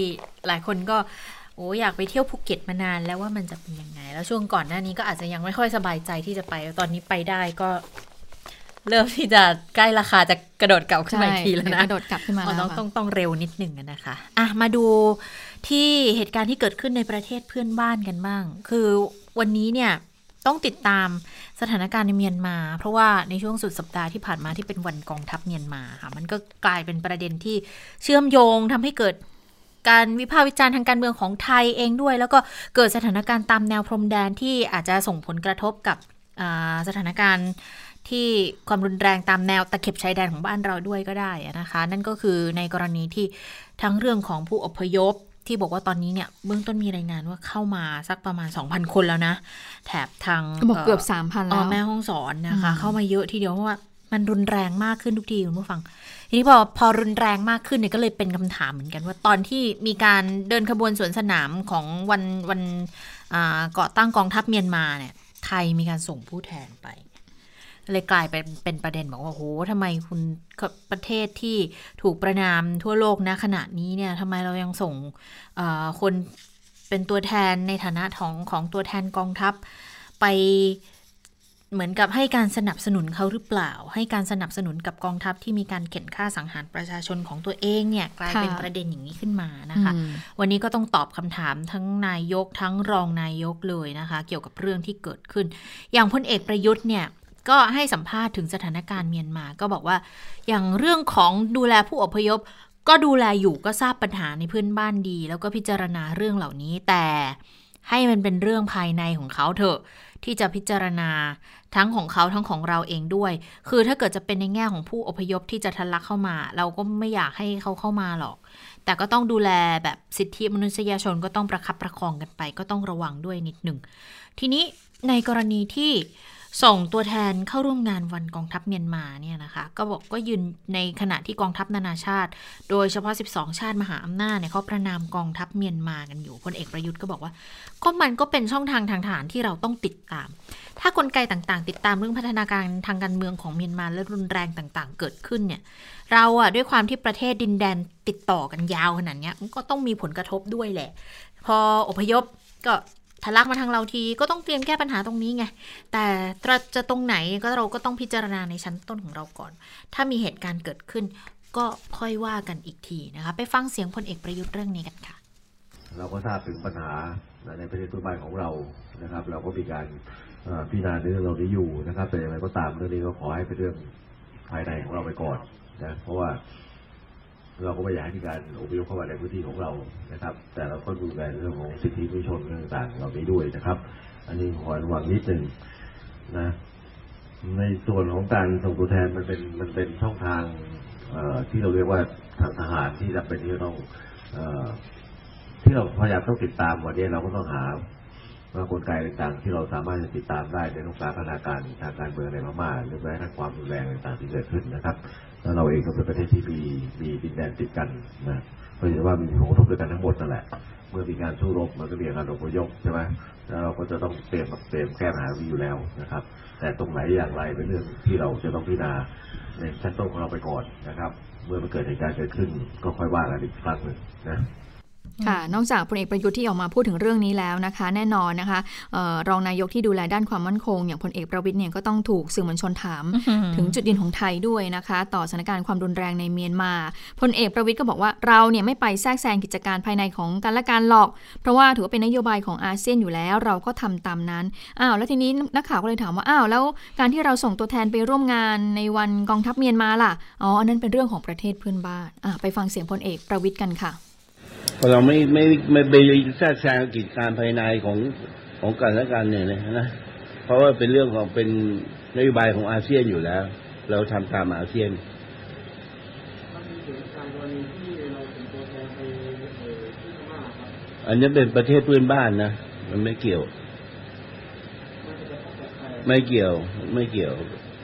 B: หลายคนก็ โอ้อยากไปเที่ยวภูเก็ตมานานแล้วว่ามันจะเป็นยังไง แล้วช่วงก่อนหน้านี้ก็อาจจะยังไม่ค่อยสบายใจที่จะไป ตอนนี้ไปได้ก็ เริ่มที่จะใกล้ราคาจะกระโดดเก่าขึ้นมาอีกทีแล้ว
C: เดี๋ย
B: นะ
C: กระโดดกลับขึ้นมา
B: อ๋อ
C: แล้ว
B: ต้อง
C: ค่ะ
B: ต้องต้องเร็วนิดหนึ่งอะนะคะอะมาดูที่เหตุการณ์ที่เกิดขึ้นในประเทศเพื่อนบ้านกันบ้าง คือวันนี้เนี่ยต้องติดตามสถานการณ์ในเมียนมา เพราะว่าในช่วงสุดสัปดาห์ที่ผ่านมาที่เป็นวันกองทัพเมียนมาค่ะมันก็กลายเป็นประเด็นที่เชื่อมโยงทำให้เกิด การวิพากษ์วิจารณ์ทางการเมืองของไทยเองด้วย แล้วก็เกิดสถานการณ์ตามแนวพรมแดนที่อาจจะส่งผลกระทบกับอ่าสถานการณ์ที่ความรุนแรงตามแนวตะเข็บชายแดนของบ้านเราด้วยก็ได้อะนะคะ นั่นก็คือในกรณีที่ทั้งเรื่องของผู้อพยพที่บอกว่าตอนนี้เนี่ยเบื้องต้นมีรายงานว่าเข้ามาสักประมาณ 2,000 คนแล้วนะ แถบทาง
C: บอกเกือบสามพัน
B: อ๋
C: แล้
B: อ
C: ว
B: แม่ห้องสอนนะคะ
C: อืม
B: เข้ามาเยอะทีเดียวเพราะว่า มันรุนแรงมากขึ้นทุกทีคุณผู้ฟัง ทีนี้พอพอรุนแรงมากขึ้นเนี่ยก็เลยเป็นคำถามเหมือนกันว่าตอนที่มีการเดินขบวนสวนสนามของวันวันอ่าก่อตั้งกองทัพเมียนมาเนี่ย ไทยมีการส่งผู้แทนไปเลยกลายเป็นเป็นประเด็นบอกว่าโหทำไมคุณประเทศที่ถูกประนามทั่วโลกนะขณะนี้เนี่ยทำไมเรายังส่งคนเป็นตัวแทนในฐานะของของตัวแทนกองทัพไป เหมือนกับให้การสนับสนุนเขาหรือเปล่า ให้การสนับสนุนกับกองทัพที่มีการเข็นฆ่าสังหารประชาชนของตัวเองเนี่ยกลายเป็น
C: ค่ะ
B: ประเด็นอย่างนี้ขึ้นมานะคะ
C: อืม
B: วันนี้ก็ต้องตอบคำถามทั้งนายกทั้งรองนายกเลยนะคะ เกี่ยวกับเรื่องที่เกิดขึ้น อย่างพลเอกประยุทธ์เนี่ยก็ให้สัมภาษณ์ถึงสถานการณ์เมียนมาก็บอกว่า อย่างเรื่องของดูแลผู้อพยพ ก็ดูแลอยู่ก็ทราบปัญหาในเพื่อนบ้านดี แล้วก็พิจารณาเรื่องเหล่านี้แต่ให้มันเป็นเรื่องภายในของเขาเถอะ ที่จะพิจารณา ทั้งของเขาทั้งของเราเองด้วย คือถ้าเกิดจะเป็นในแง่ของผู้อพยพที่จะทะลักเข้ามา เราก็ไม่อยากให้เขาเข้ามาหรอก แต่ก็ต้องดูแลแบบสิทธิมนุษยชนก็ต้องประคับประคองกันไป ก็ต้องระวังด้วยนิดหนึ่ง ทีนี้ในกรณีที่ ส่งตัวแทนเข้าร่วมงานวันกองทัพเมียนมาเนี่ยนะคะ ก็บอกก็ยืนในขณะที่กองทัพนานาชาติ โดยเฉพาะ 12 ชาติมหาอำนาจเนี่ยเขาประนามกองทัพเมียนมากันอยู่พลเอกประยุทธ์ก็บอกว่า ก็มันก็เป็นช่องทางทางทหารที่เราต้องติดตาม ถ้ากลไกต่างๆ ติดตามเรื่องพัฒนาการทางการเมืองของเมียนมาและรุนแรงต่างๆ เกิดขึ้นเนี่ยเราอะด้วยความที่ประเทศดินแดนติดต่อกันยาวขนาดเนี้ยก็ต้องมีผลกระทบด้วยแหละ พออพยพก็ ทะลักมาทางเราทีก็ต้องเตรียมแก้ปัญหาตรงนี้ไง แต่จะตรงไหนก็เราก็ต้องพิจารณาในชั้นต้นของเราก่อน ถ้ามีเหตุการณ์เกิดขึ้น ก็ค่อยว่ากันอีกทีนะคะ ไปฟังเสียงพลเอกประยุทธ์เรื่องนี้กันค่ะ
E: เราก็ทราบถึงปัญหาในประเทศตัวบ้ของเรานะครับ เราก็มีการพิจารณาเรื่องเรานี้อยู่นะครับ แต่อย่างไรก็ตามเรื่องนี้ก็ขอให้เป็นเรื่องภายในของเราไปก่อนนะเพราะว่า เราก็ไม่อยากให้มีการอพยพเข้ามาในพื้นที่ของเรานะครับ แต่เราก็ดูแลเรื่องของสิทธิมนุษยชนเรื่องต่างๆเหล่านี้ด้วยนะครับ อันนี้ขอระวังนิดหนึ่งนะ ในส่วนของการส่งตัวแทนมันเป็นมันเป็นช่องทางที่เราเรียกว่าทางทหารที่จำเป็นที่จะต้องที่เราพยายามต้องติดตามวันนี้เราก็ต้องหามากลไกต่างๆที่เราสามารถจะติดตามได้ในองกาพนาการทางการเมืองในพม่าหรือแม้กระทั่งความรุนแรงต่างๆที่เกิดขึ้นนะครับ แล้วเราเองก็เป็นประเทศที่มีมีดินแดนติดกันนะเพราะฉะนั้นว่ามีผลกระทบด้วยกันทั้งหมดนั่นแหละ เมื่อมีการสู้รบมันก็มีการอพยพใช่ไหมแล้วเราก็จะต้องเตรียมเตรียมแก้ปัญหาอยู่แล้วนะครับ แต่ตรงไหนอย่างไรเป็นเรื่องที่เราจะต้องพิจารณาในชั้นต้นของเราไปก่อนนะครับ เมื่อมันเกิดเหตุการณ์เกิดขึ้นก็ค่อยว่ากันอีกครั้งหนึ่งนะ
C: ค่ะ นอกจากพลเอกประยุทธ์ที่ออกมาพูดถึงเรื่องนี้แล้วนะคะ แน่นอนนะคะออรองนายกที่ดูแลด้านความมั่นคง อย่างพลเอกประวิทย์เนี่ยก็ต้องถูกสื่อมวลชนถาม ถึงจุดยืนของไทยด้วยนะคะ ต่อสถานการณ์ความรุนแรงในเมียนมาพลเอกประวิทย์ก็บอกว่าเราเนี่ยไม่ไปแทรกแซงกิจการภายในของกันและการหลอก เพราะว่าถือว่าเป็นนโยบายของอาเซียนอยู่แล้ว เราก็ทำตามนั้นอ้าวแล้วทีนี้นักข่าวก็เลยถามว่าอ้าวแล้วการที่เราส่งตัวแทนไปร่วมงานในวันกองทัพเมียนมาล่ะอ๋ออันนั้นเป็นเรื่องของประเทศเพื่อนบ้านไปฟังเสียงพลเอกประวิทย์กันค่ะ
F: เราไม่ไม่ไม่ไปแทรกแซงกิจการภายในของของกันและกันเนี่ยนะเพราะว่าเป็นเรื่องของเป็นนโยบายของอาเซียนอยู่แล้ว เราทำตามอาเซียนอันนี้เป็นประเทศเพื่อนบ้านนะมันไม่เกี่ยว ไม่เกี่ยว ไม่เกี่ยว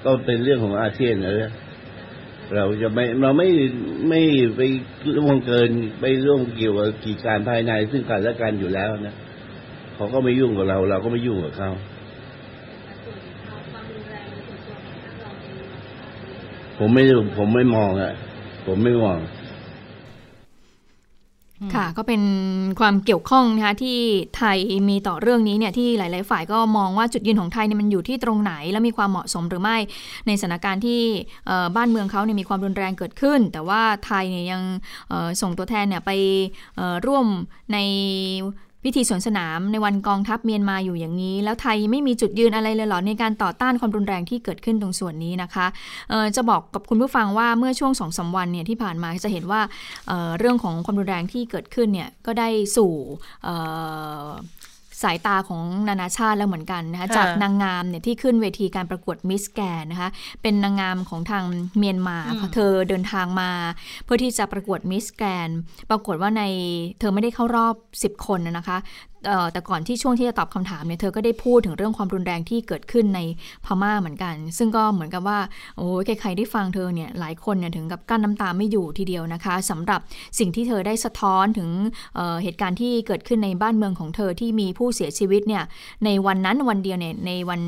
F: ก็เป็นเรื่องของอาเซียนนะ เราจะไม่เราไม่ไม่ไปล่วงเกินไปล่วงเกี่ยวกับกิจการภายใน ซึ่งกันและกันอยู่แล้วนะเขาก็ไม่ยุ่งกับเรา เราก็ไม่ยุ่งกับเขาผมไม่ผมไม่มองอะ ผมไม่มอง
C: ค่ะก็เป็นความเกี่ยวข้องนะคะที่ไทยมีต่อเรื่องนี้เนี่ยที่หลาย ๆ ฝ่ายก็มองว่าจุดยืนของไทยเนี่ยมันอยู่ที่ตรงไหน และมีความเหมาะสมหรือไม่ในสถานการณ์ที่บ้านเมืองเขาเนี่ยมีความรุนแรงเกิดขึ้น แต่ว่าไทยเนี่ยยังส่งตัวแทนเนี่ยไปร่วมใน พิธีสวนสนามในวันกองทัพเมียนมาอยู่อย่างนี้ แล้วไทยไม่มีจุดยืนอะไรเลยหรอในการต่อต้านความรุนแรงที่เกิดขึ้นตรงส่วนนี้นะคะจะบอกกับคุณผู้ฟังว่าเมื่อช่วงสองสาวันเนี่ยที่ผ่านมาจะเห็นว่าเเรื่องของความรุนแรงที่เกิดขึ้นเนี่ยก็ได้สู่ สายตาของนานาชาติแล้วเหมือนกันนะคะจากนางงามเนี่ยที่ขึ้นเวทีการประกวดมิสแกนนะคะเป็นนางงามของทางเมียนมาเธอเดินทางมา เพื่อที่จะประกวดมิสแกนปรากฏว่าในเธอไม่ได้เข้ารอบ 10 คนนะคะแต่ก่อนที่ช่วงที่จะตอบคำถามเนี่ยเธอก็ได้พูดถึงเรื่องความรุนแรงที่เกิดขึ้นในพม่าเหมือนกัน ซึ่งก็เหมือนกับว่าโอ้ใครๆได้ฟังเธอเนี่ยหลายคนเนี่ยถึงกับกั้นน้ำตาไม่อยู่ทีเดียวนะคะสำหรับสิ่งที่เธอได้สะท้อนถึงเเหตุการณ์ที่เกิดขึ้นในบ้านเมืองของเธอที่มีผู้เสียชีวิตเนี่ยในวันนั้นวันเดียวเนี่ยในวัน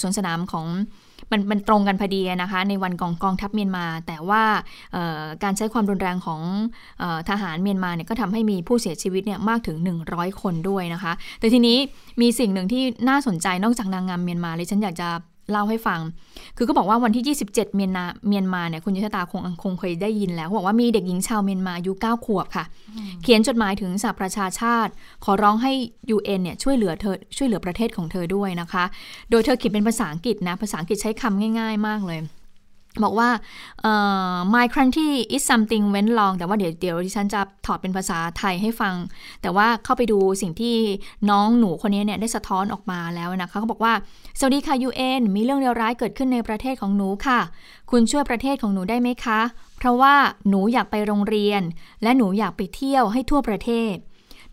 C: สวนสนามของ มันมันตรงกันพอดีนะคะ ในวันกองกองทัพเมียนมา แต่ว่าการใช้ความรุนแรงของทหารเมียนมาเนี่ยก็ทำให้มีผู้เสียชีวิตเนี่ยมากถึง 100 คนด้วยนะคะ แต่ทีนี้มีสิ่งหนึ่งที่น่าสนใจนอกจากนางงามเมียนมาเลยฉันอยากจะ เล่าให้ฟัง คือก็บอกว่าวันที่ 27 เมียนนาเมียนมาเนี่ยคุณยุทธตาคงคงเคยได้ยินแล้วบอกว่ามีเด็กหญิงชาวเมียนมาอายุ9ขวบค่ะ เขียนจดหมายถึงสหประชาชาติ ขอร้องให้ UN เนี่ยช่วยเหลือเธอช่วยเหลือประเทศของเธอด้วยนะคะ โดยเธอเขียนเป็นภาษาอังกฤษนะ ภาษาอังกฤษใช้คำง่าย ๆ มากเลย บอกว่า my country is something went wrong แต่ว่าเดี๋ยวเดี๋ยวดิฉันจะถอดเป็นภาษาไทยให้ฟัง แต่ว่าเข้าไปดูสิ่งที่น้องหนูคนนี้เนี่ยได้สะท้อนออกมาแล้วนะคะเขาบอกว่า สวัสดีค่ะ UN มีเรื่องเลวร้ายเกิดขึ้นในประเทศของหนูค่ะ คุณช่วยประเทศของหนูได้ไหมคะ เพราะว่าหนูอยากไปโรงเรียน และหนูอยากไปเที่ยวให้ทั่วประเทศ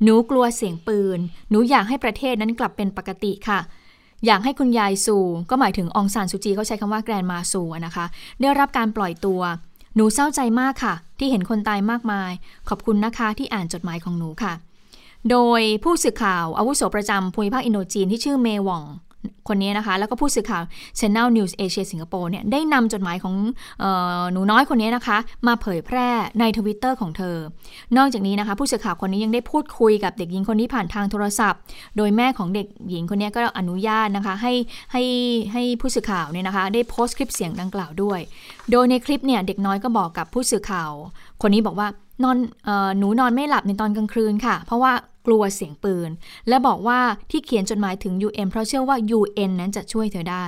C: หนูกลัวเสียงปืน หนูอยากให้ประเทศนั้นกลับเป็นปกติค่ะ อยากให้คุณยายซู ก็หมายถึงองซานสุจีเขาใช้คำว่าแกรนมาซูนะคะ ได้รับการปล่อยตัว หนูเศร้าใจมากค่ะ ที่เห็นคนตายมากมาย ขอบคุณนะคะที่อ่านจดหมายของหนูค่ะ โดยผู้สื่อข่าวอาวุโสประจำภูมิภาคอินโดจีนที่ชื่อเมวอง คนนี้นะคะ แล้วก็ผู้สื่อข่าว Channel News Asia สิงคโปร์เนี่ยได้นำจดหมายของออหนูน้อยคนนี้นะคะ มาเผยแพร่ในทวิตเตอร์ของเธอ นอกจากนี้นะคะ ผู้สื่อข่าวคนนี้ยังได้พูดคุยกับเด็กหญิงคนนี้ผ่านทางโทรศัพท์ โดยแม่ของเด็กหญิงคนนี้ก็อนุญาตนะคะให้ให้ให้ผู้สื่อข่าวเนี่ยนะคะ ได้โพสต์คลิปเสียงดังกล่าวด้วย โดยในคลิปเนี่ยเด็กน้อยก็บอกกับผู้สื่อข่าว คนนี้บอกว่านอนหนูนอนไม่หลับในตอนกลางคืนค่ะ เพราะว่า กลัวเสียงปืน และบอกว่าที่เขียนจดหมายถึง UN เพราะเชื่อว่า UN นั้นจะช่วยเธอได้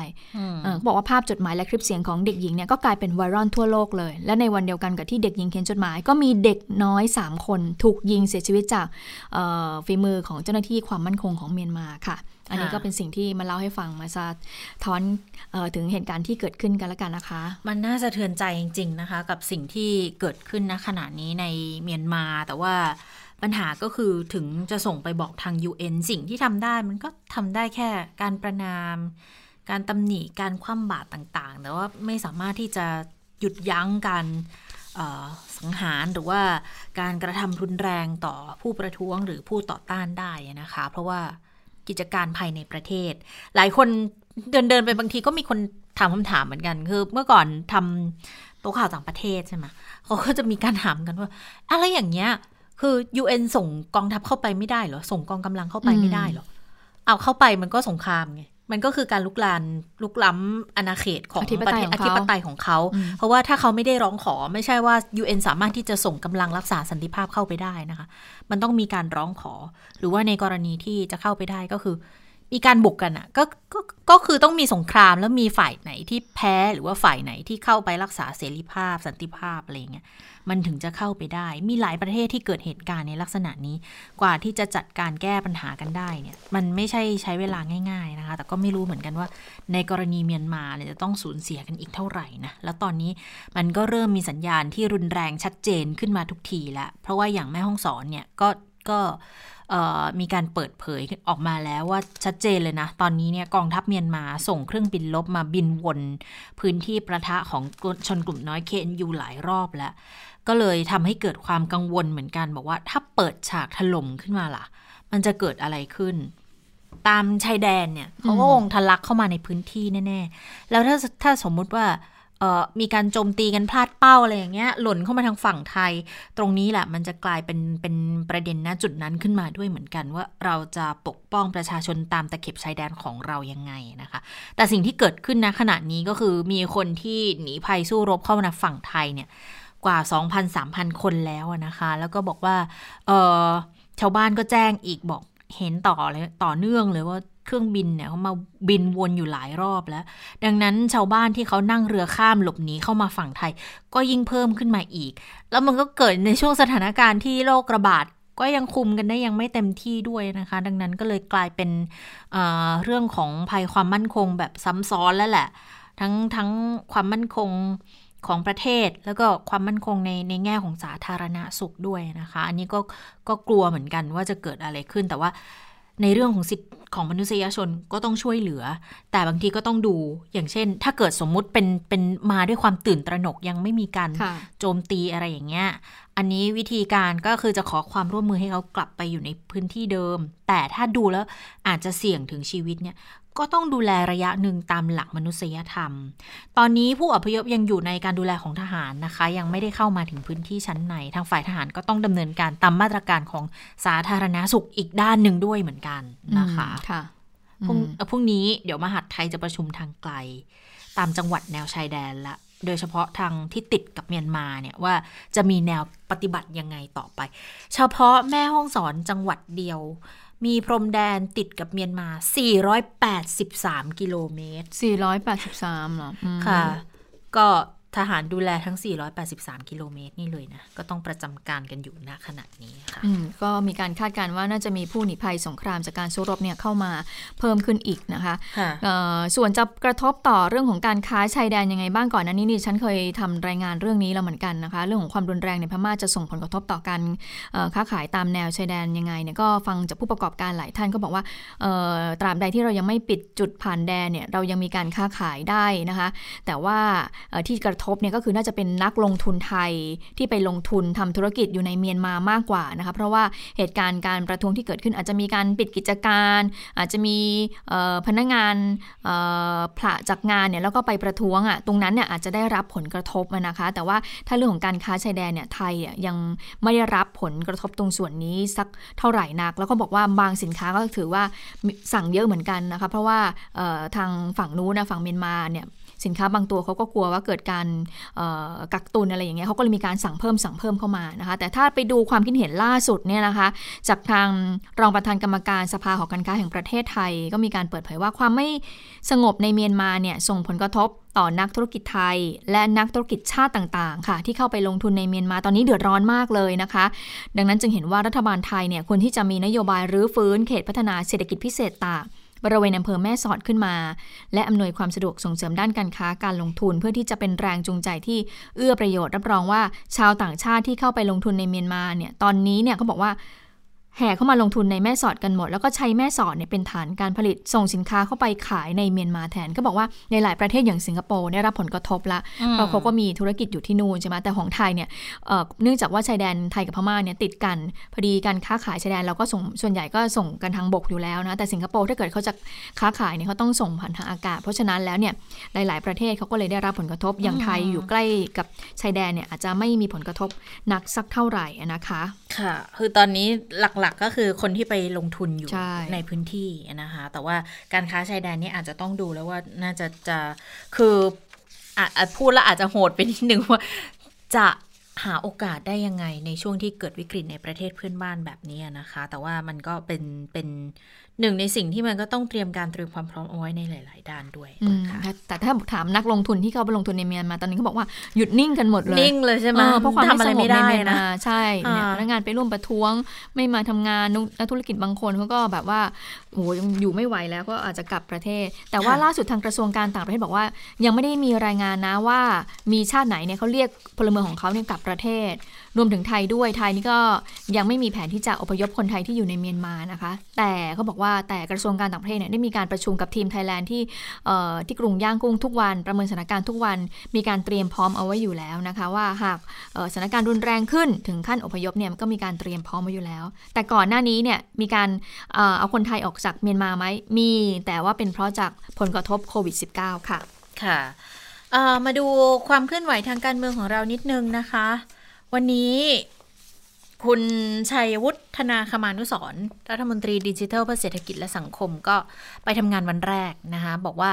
C: เขาบอกว่าภาพจดหมายและคลิปเสียงของเด็กหญิงเนี่ยก็กลายเป็นไวรัลทั่วโลกเลย และในวันเดียวกันกับที่เด็กหญิงเขียนจดหมาย ก็มีเด็กน้อย 3 คนถูกยิงเสียชีวิตจากฝีมือของเจ้าหน้าที่ความมั่นคงของเมียนมาค่ะ อันนี้ก็เป็นสิ่งที่มาเล่าให้ฟังมาสะท้อนออถึงเหตุการณ์ที่เกิดขึ้นกันแล้วกันนะคะ
B: มันน่าสะเทือนใจจริง ๆนะคะ กับสิ่งที่เกิดขึ้นณขณะนี้ในเมียนมาแต่ว่า ปัญหาก็คือถึงจะส่งไปบอกทาง UN สิ่งที่ทำได้มันก็ทำได้แค่การประนาม การตำหนิการคว่ำบาตรต่างๆ แต่ว่าไม่สามารถที่จะหยุดยั้งการสังหารหรือว่าการกระทำรุนแรงต่อผู้ประท้วงหรือผู้ต่อต้านได้นะคะ เพราะว่ากิจการภายในประเทศ หลายคนเดินเดินไปบางทีก็มีคนถามคำถามเหมือนกัน คือเมื่อก่อนทำโต๊ะข่าวต่างประเทศใช่ไหมเขาก็จะมีการถามกันว่าอะไรอย่างเงี้ย คือ UN ส่งกองทัพเข้าไปไม่ได้เหรอ ส่งกองกำลังเข้าไปไม่ได้เหรอ เอาเข้าไปมันก็สงครามไง มันก็คือการลุกลานลุกล้ำอาณาเขตของประเทศอธิปไตยของเขา เพราะว่าถ้าเขาไม่ได้ร้องขอไม่ใช่ว่า UN สามารถที่จะส่งกำลังรักษาสันติภาพเข้าไปได้นะคะ มันต้องมีการร้องขอ หรือว่าในกรณีที่จะเข้าไปได้ก็คือ มีการบุกกันอะ่ะก็ก็ก็คือต้องมีสงครามแล้วมีฝ่ายไหนที่แพ้หรือว่าฝ่ายไหนที่เข้าไปรักษาเสรีภาพ สันติภาพอะไรเงี้ย มันถึงจะเข้าไปได้ มีหลายประเทศที่เกิดเหตุการณ์ในลักษณะนี้ กว่าที่จะจัดการแก้ปัญหากันได้เนี่ย มันไม่ใช่ใช้เวลาง่าย ๆนะคะ แต่ก็ไม่รู้เหมือนกันว่า ในกรณีเมียนมาเนี่ยจะต้องสูญเสียกันอีกเท่าไหร่นะ แล้วตอนนี้มันก็เริ่มมีสัญญาณที่รุนแรงชัดเจนขึ้นมาทุกทีแล้วเพราะว่าอย่างแม่ห้องสอนเนี่ยก็ก็มีการเปิดเผยออกมาแล้วว่าชัดเจนเลยนะ ตอนนี้เนี่ยกองทัพเมียนมาส่งเครื่องบินลบมาบินวน พื้นที่ประทะของชนกลุ่มน้อยเคนยูหลายรอบแล้ว ก็เลยทำให้เกิดความกังวลเหมือนกัน บอกว่าถ้าเปิดฉากถล่มขึ้นมาล่ะ มันจะเกิดอะไรขึ้น ตามชายแดนเนี่ยเขาก็คงทะลักเข้ามาในพื้นที่แน่ๆ แล้วถ้าถ้าสมมุติว่ามีการโจมตีกันพลาดเป้าอะไรอย่างเงี้ย หล่นเข้ามาทางฝั่งไทย ตรงนี้แหละมันจะกลายเป็นเป็นประเด็นณจุดนั้นขึ้นมาด้วยเหมือนกันว่าเราจะปกป้องประชาชนตามตะเข็บชายแดนของเรายังไงนะคะ แต่สิ่งที่เกิดขึ้นณขณะนี้ก็คือมีคนที่หนีภัยสู้รบเข้ามาฝั่งไทยเนี่ย กว่า 2,000-3,000 คนแล้วนะคะ แล้วก็บอกว่าเออชาวบ้านก็แจ้งอีกบอกเห็นต่อเลยต่อเนื่องเลยว่าเครื่องบินเนี่ยเขามาบินวนอยู่หลายรอบแล้ว ดังนั้นชาวบ้านที่เขานั่งเรือข้ามหลบหนีเข้ามาฝั่งไทย ก็ยิ่งเพิ่มขึ้นมาอีก แล้วมันก็เกิดในช่วงสถานการณ์ที่โรคระบาดก็ยังคุมกันได้ยังไม่เต็มที่ด้วยนะคะ ดังนั้นก็เลยกลายเป็นเเรื่องของภัยความมั่นคงแบบซ้ำซ้อนแล้วแหละ ทั้งทั้งความมั่นคง ของประเทศ แล้วก็ความมั่นคงในในแง่ของสาธารณาสุขด้วยนะคะ อันนี้ก็ก็กลัวเหมือนกันว่าจะเกิดอะไรขึ้นแต่ว่าในเรื่องของสิทธิของมนุษยชนก็ต้องช่วยเหลือ แต่บางทีก็ต้องดูอย่างเช่น ถ้าเกิดสมมุติเป็นเป็นมาด้วยความตื่นตระหนกยังไม่มีการโจมตีอะไรอย่างเงี้ยอันนี้วิธีการก็คือจะขอความร่วมมือให้เขากลับไปอยู่ในพื้นที่เดิม แต่ถ้าดูแล้วอาจจะเสี่ยงถึงชีวิตเนี่ย ก็ต้องดูแลระยะหนึ่งตามหลักมนุษยธรรม ตอนนี้ผู้อพยพยังอยู่ในการดูแลของทหารนะคะ ยังไม่ได้เข้ามาถึงพื้นที่ชั้นใน ทางฝ่ายทหารก็ต้องดำเนินการตามมาตรการของสาธารณาสุขอีกด้านหนึ่งด้วยเหมือนกันนะคะ
C: ค่ะ
B: พรุ่งพรุ่งนี้เดี๋ยวมหาดไทยจะประชุมทางไกล ตามจังหวัดแนวชายแดนละโดยเฉพาะทางที่ติดกับเมียนมาเนี่ยว่าจะมีแนวปฏิบัติยังไงต่อไป เฉพาะแม่ห้องสอนจังหวัดเดียว มีพรมแดนติดกับเมียนมา 483 กิโลเมตร
C: 483เหรอ
B: ค่ะ ก็ ทหารดูแลทั้ง 483 กิโลเมตรนี่เลยนะ ก็ต้องประจำการกันอยู่ณขณะนี้ค่ะ
C: ก็มีการคาดการณ์ว่าน่าจะมีผู้หนีภัยสงครามจากการสู้รบเนี่ยเข้ามาเพิ่มขึ้นอีกนะคะส่วนจะกระทบต่อเรื่องของการค้าชายแดนยังไงบ้างก่อนนั้นนี่นี่ฉันเคยทำรายงานเรื่องนี้แล้วเหมือนกันนะคะ เรื่องของความรุนแรงในพม่าจะส่งผลกระทบต่อการค้าขายตามแนวชายแดนยังไงเนี่ยก็ฟังจากผู้ประกอบการหลายท่านก็บอกว่าตราบใดที่เรายังไม่ปิดจุดผ่านแดนเนี่ยเรายังมีการค้าขายได้นะคะ แต่ว่าที่กระททบเนี่ยก็คือน่าจะเป็นนักลงทุนไทยที่ไปลงทุนทำธุรกิจอยู่ในเมียนมามากกว่านะคะเพราะว่าเหตุการณ์การประท้วงที่เกิดขึ้นอาจจะมีการปิดกิจการ อาจจะมีพนักงานผละจากงานเนี่ยแล้วก็ไปประท้วงอะตรงนั้นเนี่ยอาจจะได้รับผลกระทบนะคะ แต่ว่าถ้าเรื่องของการค้าชายแดนเนี่ยไทยยังไม่ได้รับผลกระทบตรงส่วนนี้สักเท่าไหร่นัก แล้วก็บอกว่าบางสินค้าก็ถือว่าสั่งเยอะเหมือนกันนะคะเพราะว่าทางฝั่งนู้นนะฝั่งเมียนมาเนี่ย สินค้าบางตัวเขาก็กลัวว่าเกิดการกักตุนอะไรอย่างเงี้ยเขาก็เลยมีการสั่งเพิ่มสั่งเพิ่มเข้ามานะคะ แต่ถ้าไปดูความคิดเห็นล่าสุดเนี่ยนะคะ จากทางรองประธานกรรมการสภาหอการค้าแห่งประเทศไทย ก็มีการเปิดเผยว่าความไม่สงบในเมียนมาเนี่ยส่งผลกระทบต่อนักธุรกิจไทย และนักธุรกิจชาติต่างๆ ค่ะ ที่เข้าไปลงทุนในเมียนมาตอนนี้เดือดร้อนมากเลยนะคะ ดังนั้นจึงเห็นว่ารัฐบาลไทยเนี่ยควรที่จะมีนโยบายรื้อฟื้นเขตพัฒนาเศรษฐกิจพิเศษต่าง บริเวณอำเภอแม่สอดขึ้นมา และอำนวยความสะดวกส่งเสริมด้านการค้าการลงทุน เพื่อที่จะเป็นแรงจูงใจที่เอื้อประโยชน์รับรองว่าชาวต่างชาติที่เข้าไปลงทุนในเมียนมาเนี่ยตอนนี้เนี่ยเขาบอกว่า แห่เข้ามาลงทุนในแม่สอดกันหมด แล้วก็ใช้แม่สอดเนี่ยเป็นฐานการผลิตส่งสินค้าเข้าไปขายในเมียนมาแทน ก็บอกว่าในหลายประเทศอย่างสิงคโปร์ได้รับผลกระทบละเพราะเขาก็มีธุรกิจอยู่ที่นู่นใช่ไหมแต่ของไทยเนี่ยเนื่องจากว่าชายแดนไทยกับพม่าเนี่ยติดกันพอดีการค้าขายชายแดนเราก็ส่งส่วนใหญ่ก็ส่งกันทางบกอยู่แล้วนะแต่สิงคโปร์ถ้าเกิดเขาจะค้าขายเนี่ยเขาต้องส่งผ่านทางอากาศ เพราะฉะนั้นแล้วเนี่ยหลาย ๆประเทศเขาก็เลยได้รับผลกระทบอย่างไทยอยู่ใกล้กับชายแดนเนี่ยอาจจะไม่มีผลกระทบนักสักเท่าไหร่นะคะ
B: ค่ะ คือตอนนี้หลักๆ ก็คือคนที่ที่ไปลงทุนอยู่ใในพื้นที่นะคะ แต่ว่าการค้าชายแดนนี่อาจจะต้องดูแล้วว่าน่าจะจะคืออาจพูดแล้วอาจจะโหดไปนิดนึงว่าจะหาโอกาสได้ยังไงในช่วงที่เกิดวิกฤตในประเทศเพื่อนบ้านแบบนี้นะคะ แต่ว่ามันก็เป็นเป็น หนึ่งในสิ่งที่มันก็ต้องเตรียมการเตรียมความพร้อมเอาไว้ในหลาย ๆ ด้านด้วยนะคะ
C: แต่ถ้าถามนักลงทุนที่เขาไปลงทุนในเมียนมาตอนนี้เขาบอกว่าหยุดนิ่งกันหมดเลย
B: นิ่งเลยใช่ไหม
C: เพราะความไม่สงบในเมียนมาใช่เนี่ยพนักงานไปร่วมประท้วงไม่มาทำงานนักธุรกิจบางคนเขาก็แบบว่าโอ้ยังอยู่ไม่ไหวแล้วก็อาจจะกลับประเทศ แต่ว่าล่าสุดทางกระทรวงการต่างประเทศบอกว่า ยังไม่ได้มีรายงานนะว่ามีชาติไหนเนี่ยเขาเรียกพลเมืองของเขาเนี่ยกลับประเทศ รวมถึงไทยด้วยไทยนี่ก็ยังไม่มีแผนที่จะอพยพคนไทยที่อยู่ในเมียนมานะคะ แต่เขาบอกว่าว่าแต่กระทรวงการต่างประเทศเนี่ยได้มีการประชุมกับทีมไทยแลนด์ที่ที่กรุงย่างกุ้งทุกวัน ประเมินสถานการณ์ทุกวัน มีการเตรียมพร้อมเอาไว้อยู่แล้วนะคะว่าหากสถานการณ์รุนแรงขึ้นถึงขั้นอพยพเนี่ยก็มีการเตรียมพร้อมไว้อยู่แล้ว แต่ก่อนหน้านี้เนี่ยมีการเอาคนไทยออกจากเมียนมาไหมมี แต่ว่าเป็นเพราะจากผลกระทบโควิด -19 ค่ะ
B: ค่ะมาดูความเคลื่อนไหวทางการเมืองของเรานิดนึงนะคะ วันนี้ คุณชัยวุฒนาคมานุสรรัฐมนตรีดิจิทัลเพื่อเศรษฐกิจและสังคมก็ไปทำงานวันแรกนะคะบอกว่า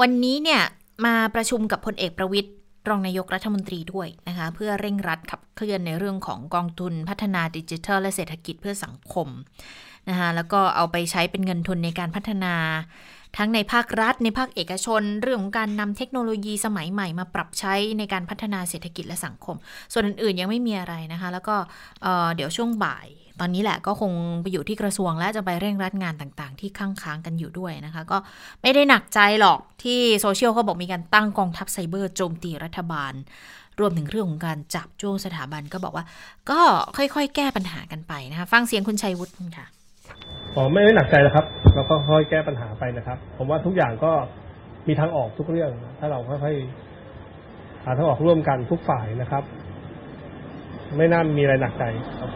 B: วันนี้เนี่ยมาประชุมกับพลเอกประวิทย์รองนายกรัฐมนตรีด้วยนะคะเพื่อเร่งรัดขับเคลื่อนในเรื่องของกองทุนพัฒนาดิจิทัล และเศรษฐกิจเพื่อสังคมนะคะแล้วก็เอาไปใช้เป็นเงินทุนในการพัฒนา ทั้งในภาครัฐในภาคเอกชน เรื่องของการนำเทคโนโลยีสมัยใหม่มาปรับใช้ในการพัฒนาเศรษฐกิจและสังคม ส่วนอื่นๆยังไม่มีอะไรนะคะ แล้วก็เดี๋ยวช่วงบ่าย ตอนนี้แหละก็คงไปอยู่ที่กระทรวงและจะไปเร่งรัดงานต่างๆ ที่ค้างค้างกันอยู่ด้วยนะคะ ก็ไม่ได้หนักใจหรอกที่โซเชียลเขาบอกมีการตั้งกองทัพไซเบอร์โจมตีรัฐบาลรวมถึงเรื่องของการจับจ้วงสถาบันก็บอกว่า ก็ค่อยๆ แก้ปัญหากันไปนะคะ ฟังเสียงคุณชัยวุฒิค่ะ
G: อ๋อไม่ได้หนักใจแล้วครับ เราก็ค่อยแก้ปัญหาไปนะครับ ผมว่าทุกอย่างก็มีทางออกทุกเรื่อง ถ้าเราค่อยๆหาทางออกร่วมกันทุกฝ่ายนะครับ ไม่น่ามีอะไรหนักใจครับ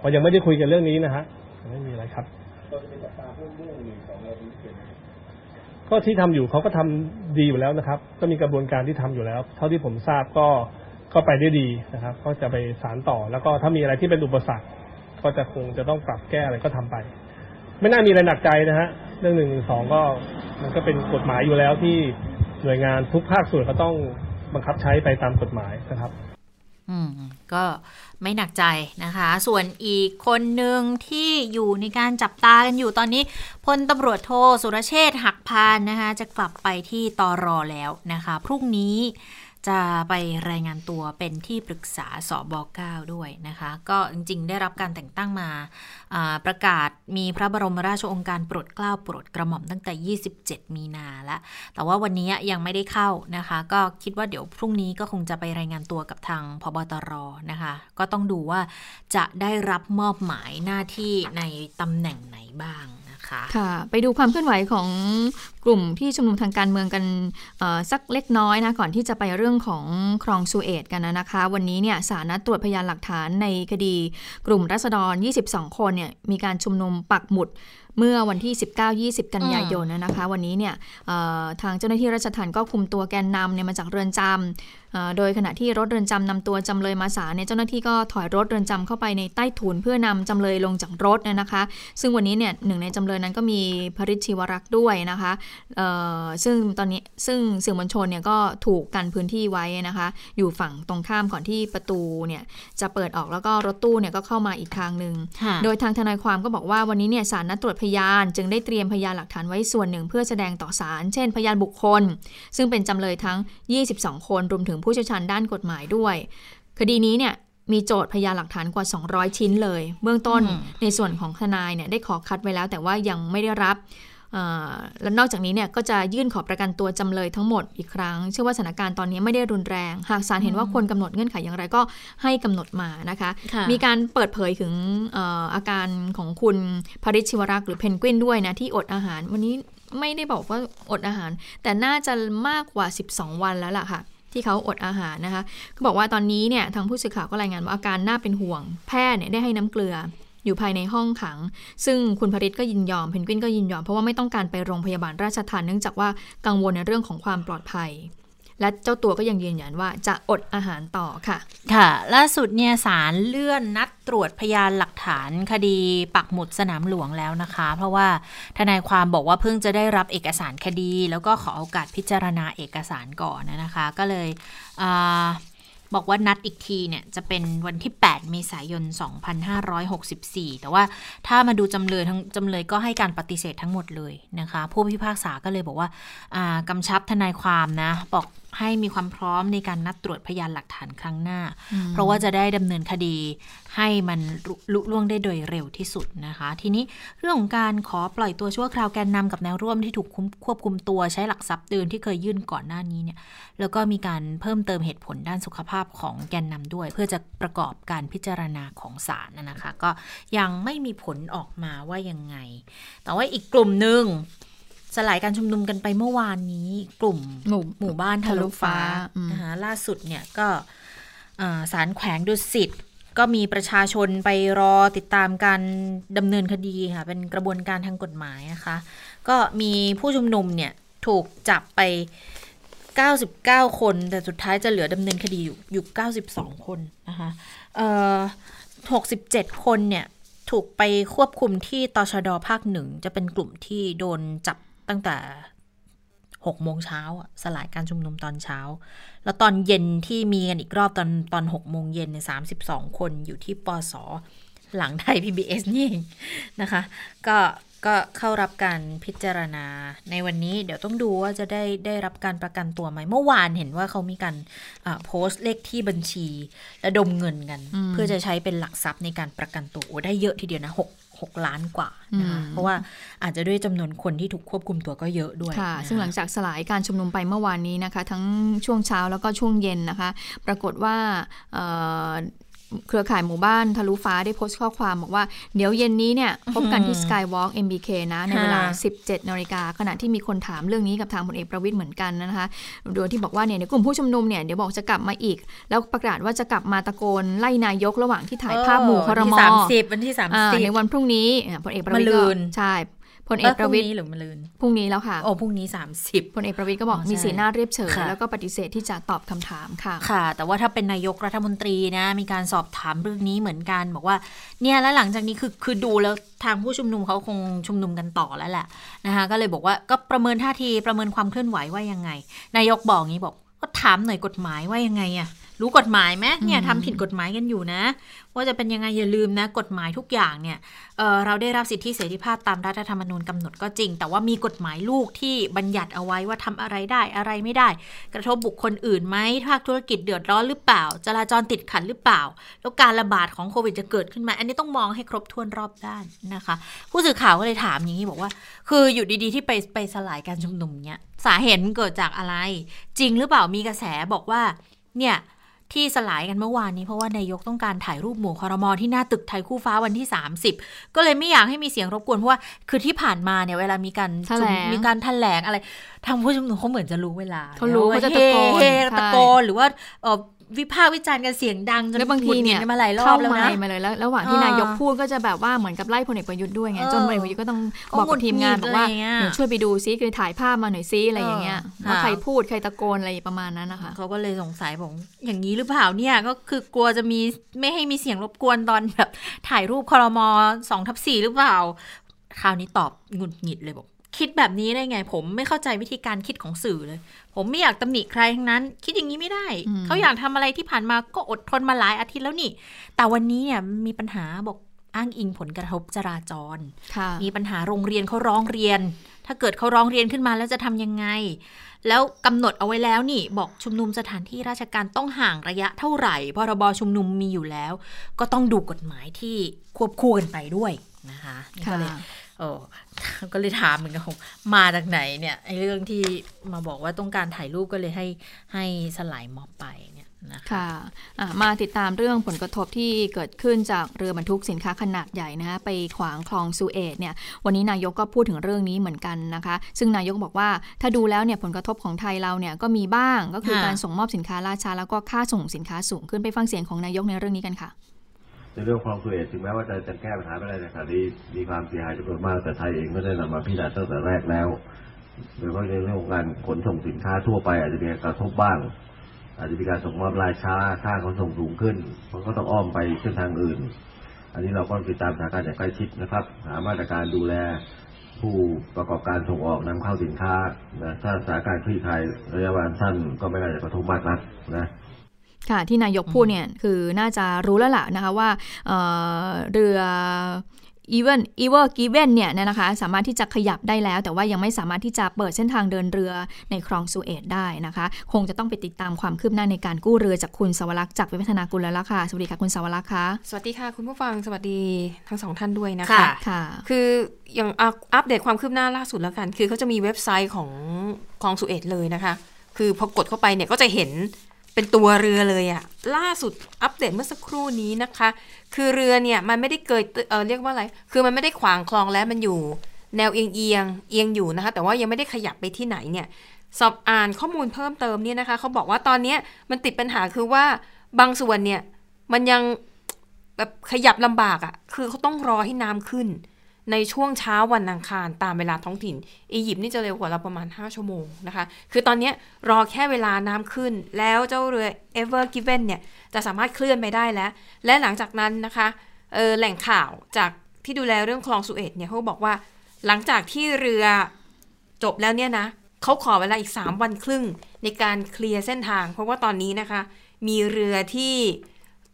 G: เรายังไม่ได้คุยกันเรื่องนี้นะฮะไม่มีอะไรครับก็ที่ทำอยู่เขาก็ทำดีอยู่แล้วนะครับ ก็มีกระบวนการที่ทำอยู่แล้ว เท่าที่ผมทราบก็ ก็ไปได้ดีนะครับ ก็จะไปสารต่อ แล้วก็ถ้ามีอะไรที่เป็นอุปสรรค ก็จะคงจะต้องปรับแก้อะไรก็ทำไป ไม่น่ามีอะไรหนักใจนะฮะเรื่องหนึ่งสองก็มันก็เป็นกฎหมายอยู่แล้วที่หน่วยงานทุกภาคส่วนก็ต้องบังคับใช้ไปตามกฎหมายนะครับ
B: อืม ก็ไม่หนักใจนะคะ ส่วนอีกคนหนึ่งที่อยู่ในการจับตากันอยู่ตอนนี้พลตำรวจโทสุรเชษหักพานนะคะ จะกลับไปที่ตอรอแล้วนะคะ พรุ่งนี้ จะไปรายงานตัวเป็นที่ปรึกษาสอบ9ด้วยนะคะ ก็จริงๆ ได้รับการแต่งตั้งมาประกาศมีพระบรมราชโองการโปรดเกล้าโปรดกระหม่อมตั้งแต่ 27 มีนาแล้วแต่ว่าวันนี้ยังไม่ได้เข้านะคะ ก็คิดว่าเดี๋ยวพรุ่งนี้ก็คงจะไปรายงานตัวกับทางพบตรนะคะ ก็ต้องดูว่าจะได้รับมอบหมายหน้าที่ในตำแหน่งไหนบ้าง
C: คะค่ะ ไปดูความเคลื่อนไหวของกลุ่มที่ชุมนุมทางการเมืองกันสักเล็กน้อยนะก่อนที่จะไปเรื่องของครองซูเอตกันนะคะ วันนี้เนี่ยสารนัดตรวจพยานหลักฐานในคดี กลุ่มรัษฎร 22 คนเนี่ยมีการชุมนุมปักหมุดเมื่อวันที่ 19-20 กันยายนนะคะ วันนี้เนี่ยทางเจ้าหน้าที่ราชทัณฑ์ก็คุมตัวแกนนำเนี่ยมาจากเรือนจำ โดยขณะที่รถเรือนจำนำตัวจำเลยมาศาลเนี่ยเจ้าหน้าที่ก็ถอยรถเรือนจำเข้าไปในใต้ถุนเพื่อนำจำเลยลงจากรถนะคะ ซึ่งวันนี้เนี่ยหนึ่งในจำเลยนั้นก็มีพริชีวรักษ์ด้วยนะคะซึ่งตอนนี้ซึ่งสื่อมวลชนเนี่ยก็ถูกกันพื้นที่ไว้นะคะ อยู่ฝั่งตรงข้ามก่อนที่ประตูเนี่ยจะเปิดออกแล้วก็รถตู้เนี่ยก็เข้ามาอีกทางหนึ่งโดยทางทนายความก็บอกว่าวันนี้เนี่ยศาลนัดตรวจพยาน จึงได้เตรียมพยานหลักฐานไว้ส่วนหนึ่งเพื่อแสดงต่อศาลเช่น พยานบุคคล ซึ่งเป็นจำเลยทั้ง 22 คนรวมถึงผู้เชี่ยวชาญด้านกฎหมายด้วย คดีนี้เนี่ยมีโจทย์พยานหลักฐานกว่า 200 ชิ้นเลย เบื้องต้น
B: อืม
C: ในส่วนของทนายเนี่ยได้ขอคัดไว้แล้ว แต่ว่ายังไม่ได้รับเอ่อและนอกจากนี้เนี่ยก็จะยื่นขอประกันตัวจำเลยทั้งหมดอีกครั้ง เชื่อว่าสถานการณ์ตอนนี้ไม่ได้รุนแรง หากศาลเห็นว่าควรกำหนดเงื่อนไขอย่างไรก็ให้กำหนดมานะคะ
B: ค่ะ
C: มีการเปิดเผยถึงเอ่ออาการของคุณภริชชิวรักษ์หรือเพนกวินด้วยนะที่อดอาหาร วันนี้ไม่ได้บอกว่าอดอาหาร แต่น่าจะมากกว่า 12 วันแล้วล่ะค่ะ ที่เขาอดอาหารนะคะก็บอกว่าตอนนี้เนี่ยทางผู้สื่อข่าวก็รายงานว่าอาการน่าเป็นห่วง แพทย์เนี่ยได้ให้น้ำเกลืออยู่ภายในห้องขัง ซึ่งคุณพริตก็ยินยอม เพนกวินก็ยินยอม เพราะว่าไม่ต้องการไปโรงพยาบาลราชทันเนื่องจากว่ากังวลในเรื่องของความปลอดภัย และเจ้าตัวก็ยังยืนยันว่าจะอดอาหารต่อค่ะ
B: ค่ะ ล่าสุดเนี่ยศาลเลื่อนนัดตรวจพยานหลักฐานคดีปักหมุดสนามหลวงแล้วนะคะ เพราะว่าทนายความบอกว่าเพิ่งจะได้รับเอกสารคดี แล้วก็ขอโอกาสพิจารณาเอกสารก่อนนะคะ ก็เลยบอกว่านัดอีกทีเนี่ยจะเป็นวันที่ 8 เมษายน 2564 แต่ว่าถ้ามาดูจำเลยทั้งจำเลยก็ให้การปฏิเสธทั้งหมดเลยนะคะ ผู้พิพากษาก็เลยบอกว่ากำชับทนายความนะ บอก ให้มีความพร้อมในการนัดตรวจพยานหลักฐานครั้งหน้า เพราะว่าจะได้ดำเนินคดีให้มันลุลุล่วงได้โดยเร็วที่สุดนะคะ ทีนี้เรื่องของการขอปล่อยตัวชั่วคราวแกนนำกับแนวร่วมที่ถูกคุมควบคุมตัวใช้หลักทรัพย์เดินที่เคยยื่นก่อนหน้านี้เนี่ยแล้วก็มีการเพิ่มเติมเหตุผลด้านสุขภาพของแกนนำด้วย เพื่อจะประกอบการพิจารณาของศาลนะนะคะ ก็ยังไม่มีผลออกมาว่ายังไง แต่ว่าอีกกลุ่มหนึ่ง สลายการชุมนุมกันไปเมื่อวานนี้ กลุ่ม
C: หมู่
B: หมู่บ้านทะลุฟ้า
C: อืม
B: นะคะล่าสุดเนี่ยก็อ่าศาลแขวงดุสิตก็มีประชาชนไปรอติดตามการดำเนินคดีค่ะ เป็นกระบวนการทางกฎหมายนะคะ ก็มีผู้ชุมนุมเนี่ยถูกจับไป 99 คน แต่สุดท้ายจะเหลือดำเนินคดีอยู่อยู่92 คนนะคะเอ่อ67 คนเนี่ยถูกไปควบคุมที่ตชดภาคหนึ่ง จะเป็นกลุ่มที่โดนจับ ตั้งแต่6โมงเช้าอะสลายการชุมนุมตอนเช้า แล้วตอนเย็นที่มีกันอีกรอบตอนตอน6โมงเย็นเนี่ย32คนอยู่ที่ปสหลังไทย PBS นี่เองนะคะ ก็ก็เข้ารับการพิจารณาในวันนี้เดี๋ยวต้องดูว่าจะได้ได้รับการประกันตัวไหม เมื่อวานเห็นว่าเขามีการอ่าโพสต์เลขที่บัญชี และดมเงินกัน
C: อืม
B: เพื่อจะใช้เป็นหลักทรัพย์ในการประกันตัวโอ้ได้เยอะทีเดียวนะหก หกล้านกว่านะคะ
C: อืม
B: เพราะว่าอาจจะด้วยจำนวนคนที่ถูกควบคุมตัวก็เยอะด้วย
C: ค่ะ
B: นะคะ
C: ซึ่งหลังจากสลายการชุมนุมไปเมื่อวานนี้นะคะ ทั้งช่วงเช้าแล้วก็ช่วงเย็นนะคะ ปรากฏว่า เอ่อเครือข่ายหมู่บ้านทะลุฟ้าได้โพสต์ข้อความบอกว่าเดี๋ยวเย็นนี้เนี่ยพบกันที่ Skywalk MBK นะ ในเวลา 17นาฬิกาขณะที่มีคนถามเรื่องนี้กับทางพลเอกประวิทย์เหมือนกันนะคะ โดยที่บอกว่าเนี่ยในกลุ่มผู้ชุมนุมเนี่ยเดี๋ยวบอกจะกลับมาอีก แล้วประกาศว่าจะกลับมาตะโกนไล่นายกระหว่างที่ถ่ายภาพหมู่ครม
B: วันที่สามสิบวันที่สาม
C: อ่า
B: สิบ
C: ในวันพรุ่งนี้อ่าพลเอกประวิตย
B: มะรื
C: ก็
B: น
C: ใช่ พลเอ
B: เอกอ
C: ประวิตย
B: พรุ่งนี้หรือมะรืน
C: พรุ่งนี้แล้วค่ะ
B: โอ้พรุ่งนี้สามสิบ
C: พลเอกประวิตยก็บอก
B: อ๋อใช่
C: มีสีหน้าเรียบเฉย
B: ค่ะ
C: แล้วก็ปฏิเสธที่จะตอบคำถามค่ะ
B: ค่ะ แต่ว่าถ้าเป็นนายกรัฐมนตรีนะ มีการสอบถามเรื่องนี้เหมือนกันบอกว่า เนี่ยแล้วหลังจากนี้คือคือดูแล้วทางผู้ชุมนุมเขาคงชุมนุมกันต่อแล้วแหละนะคะก็เลยบอกว่าก็ประเมินท่าทีประเมินความเคลื่อนไหวว่ายังไง นายกบอกงี้บอกก็ถามหน่อยกฎหมายว่ายังไงอะ รู้กฎหมายไหมเนี่ย
C: อืม
B: ทำผิดกฎหมายกันอยู่นะ ว่าจะเป็นยังไงอย่าลืมนะ กฎหมายทุกอย่างเนี่ยเอ่อเราได้รับสิทธิเสรีภาพตามรัฐธรรมนูญกำหนดก็จริง แต่ว่ามีกฎหมายลูกที่บัญญัติเอาไว้ว่าทำอะไรได้อะไรไม่ได้ กระทบบุคคลอื่นไหมภาคธุรกิจเดือดร้อนหรือเปล่า จราจรติดขัดหรือเปล่า แล้วการระบาดของโควิดจะเกิดขึ้นไหมอันนี้ต้องมองให้ครบถ้วนรอบด้านนะคะ ผู้สื่อข่าวก็เลยถามอย่างนี้บอกว่า คืออยู่ดีๆ ที่ไปไปสลายการชุมนุมเนี่ยสาเหตุมันเกิดจากอะไร จริงหรือเปล่ามีกระแสบอกว่าเนี่ย ที่สลายกันเมื่อวานนี้เพราะว่านายกต้องการถ่ายรูปหมู่คอรมอที่หน้าตึกไทยคู่ฟ้าวันที่ 30 ก็เลยไม่อยากให้มีเสียงรบกวนเพราะว่าคือที่ผ่านมาเนี่ยเวลามีการ
C: แถลง
B: มีการแถลงอะไรทางผู้ชุมนุมเขาเหมือนจะรู้เวลา
C: เขารู้
B: ว่
C: เขาจะตะโกน
B: เฮ้
C: ใช่
B: ตะโกนหรือว่าเอ่อ วิพากษ์วิจารณ์กันเสียงดังจน
C: แล้วบางทีเนี่ย
B: หงุดหงิดกันมาหลายรอ
C: เข้า
B: บแล้ว
C: ไม
B: นะ
C: ค์มาเลยแล้วระหว่างที่
B: อ่าน
C: นายกพูดก็จะแบบว่าเหมือนกับไล่พลเอกประยุทธ์ด้วยไง
B: เออ
C: จนพลเอกประยุทธ์ก็ต้อง
B: ก็
C: บอกกับทีมงาน
B: หงุ
C: บ
B: ด
C: อก
B: หงิด
C: ว่า
B: อะไรอย่างเงี้ย
C: เดี๋ยวช่วยไปดูซิคือถ่ายภาพมาหน่อยซิอะไรอย่างเงี้ย
B: เออ
C: ว่า
B: ค่ะ
C: ใครพูดใครตะโกนอะไรประมาณนั้นนะคะ
B: เขาก็เลยสงสัยบอกอย่างนี้หรือเปล่าเนี่ยก็คือกลัวจะมีไม่ให้มีเสียงรบกวนตอนแบบถ่ายรูปคอรมอสองทับสี่หรือเปล่าคราวนี้ตอบหงุดหงิดเลยบอก คิดแบบนี้ได้ไง ผมไม่เข้าใจวิธีการคิดของสื่อเลย ผมไม่อยากตำหนิใครทั้งนั้น คิดอย่างนี้ไม่ได้
C: อืม
B: เขาอยากทำอะไรที่ผ่านมาก็อดทนมาหลายอาทิตย์แล้วนี่ แต่วันนี้เนี่ยมีปัญหาบอกอ้างอิงผลกระทบจราจร
C: ค่ะ
B: มีปัญหาโรงเรียนเขาร้องเรียน ถ้าเกิดเขาร้องเรียนขึ้นมาแล้วจะทำยังไง แล้วกำหนดเอาไว้แล้วนี่ บอกชุมนุมสถานที่ราชการต้องห่างระยะเท่าไหร่พรบชุมนุมมีอยู่แล้ว ก็ต้องดูกฎหมายที่ควบคู่กันไปด้วยนะคะนี่ก็เลย
C: ค่ะ
B: โอ้ก็เลยถามเหมือนกันมาจากไหนเนี่ยไอ้เรื่องที่มาบอกว่าต้องการถ่ายรูปก็เลยให้ให้สลายม็อบไปเนี่ยนะคะ
C: ค่ะอะมาติดตามเรื่องผลกระทบที่เกิดขึ้นจากเรือบรรทุกสินค้าขนาดใหญ่นะคะไปขวางคลองซูเอตเนี่ยวันนี้นายกก็พูดถึงเรื่องนี้เหมือนกันนะคะ ซึ่งนายกบอกว่าถ้าดูแล้วเนี่ยผลกระทบของไทยเราเนี่ยก็มีบ้างก็คือ
B: ค่ะ
C: การส่งมอบสินค้าล่าช้าแล้วก็ค่าส่งสินค้าสูงขึ้นไปฟังเสียงของนายกในเรื่องนี้กันค่ะ
E: ในเรื่องคลองสุเอตถึงแม้ว่าจะจะแก้ปัญหาไม่ได้ในขณะนี้มีความเสียหายจำนวนมากแต่ไทยเองก็ได้นำมาพิจารณาตั้งแต่แรกแล้วโดยเฉพาะในเรื่องของการขนส่งสินค้าทั่วไป อาจจะมีการกระทบบ้าง อาจจะมีการส่งมอบรายช้าค่าขนส่งสูงขึ้นมันก็ต้องอ้อมไปเส้นทางอื่น อันนี้เราก็ติดตามสถานการณ์อย่างใกล้ชิดนะครับ หามาตรการดูแลผู้ประกอบการส่งออกนำเข้าสินค้านะถ้าสถานการณ์คลี่คลายระยะเวลาสั้นก็ไม่น่าจะกระทบมากนักนะ
C: ค่ะที่นายกพูดเนี่ยคือน่าจะรู้แล้วล่ะนะคะว่าเอ่อเรือเอเวอร์ เอเวอร์กิฟเวนเนี่ยนะคะสามารถที่จะขยับได้แล้ว แต่ว่ายังไม่สามารถที่จะเปิดเส้นทางเดินเรือในคลองสุเอตได้นะคะ คงจะต้องไปติดตามความคืบหน้าในการกู้เรือจากคุณสวรักษ์จากวิวัฒนากุลแล้วล่ะค่ะ สวัสดีค่ะคุณสวรักษ์คะ
H: สวัสดีค่ะคุณผู้ฟังสวัสดีทั้งสองท่านด้วยนะคะ
B: ค่ะ
C: ค่ะ
H: คืออย่างอัปอัปเดตความคืบหน้าล่าสุดแล้วกัน คือเขาจะมีเว็บไซต์ของคลองสุเอตเลยนะคะ คือพอกดเข้าไปเนี่ยก็จะเห็น เป็นตัวเรือเลยอะล่าสุดอัปเดตเมื่อสักครู่นี้นะคะ คือเรือเนี่ยมันไม่ได้เกยเออเรียกว่าอะไร คือมันไม่ได้ขวางคลองแล้วมันอยู่ แนวเอียงเอียงเอียงอยู่นะคะ แต่ว่ายังไม่ได้ขยับไปที่ไหนเนี่ยสอบอ่านข้อมูลเพิ่มเติมเนี่ยนะคะเขาบอกว่าตอนนี้มันติดปัญหาคือว่าบางส่วนเนี่ยมันยังแบบขยับลำบากอะ่ะ คือเขาต้องรอให้น้ำขึ้น ในช่วงเช้าวันอังคารตามเวลาท้องถิ่น อียิปต์นี่จะเร็วกว่าเราประมาณ 5 ชั่วโมงนะคะ คือตอนนี้รอแค่เวลาน้ำขึ้น แล้วเจ้าเรือ Ever Given เนี่ย จะสามารถเคลื่อนไปได้แล้ว และหลังจากนั้นนะคะออแหล่งข่าวจากที่ดูแลเรื่องคลองสุเอตเนี่ยเขาบอกว่า หลังจากที่เรือจบแล้วเนี่ยนะเขาขอเวลาอีก 3 วันครึ่งในการเคลียร์เส้นทาง เพราะว่าตอนนี้นะคะ มีเรือที่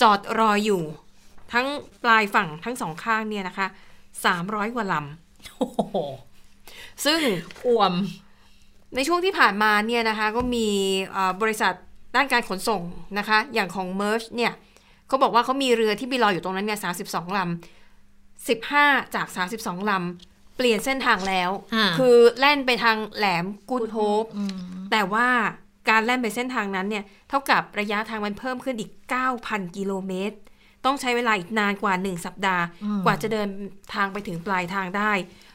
H: จอดรออยู่ ทั้งปลายฝั่งทั้งสองข้างเนี่ยนะคะ 300 กว่าล
B: โอ้โหำ
H: ซึ่ง
B: อ่วม
H: ในช่วงที่ผ่านมาเนี่ยนะคะก็มีเอ่อบริษัทด้านการขนส่งนะคะ อย่างของ Merch เนี่ยเขาบอกว่าเขามีเรือที่ไปรออยู่ตรงนั้นเนี่ย32ลำ15จาก32ลำเปลี่ยนเส้นทางแล้ว
B: อ่า
H: คือแล่นไปทางแหลมกูดโฮปแต่ว่าการแล่นไปเส้นทางนั้นเนี่ย เท่ากับระยะทางมันเพิ่มขึ้นอีก 9,000 กิโลเมตร ต้องใช้เวลาอีกนานกว่า 1 สัปดาห์ กว่าจะเดินทางไปถึงปลายทางได้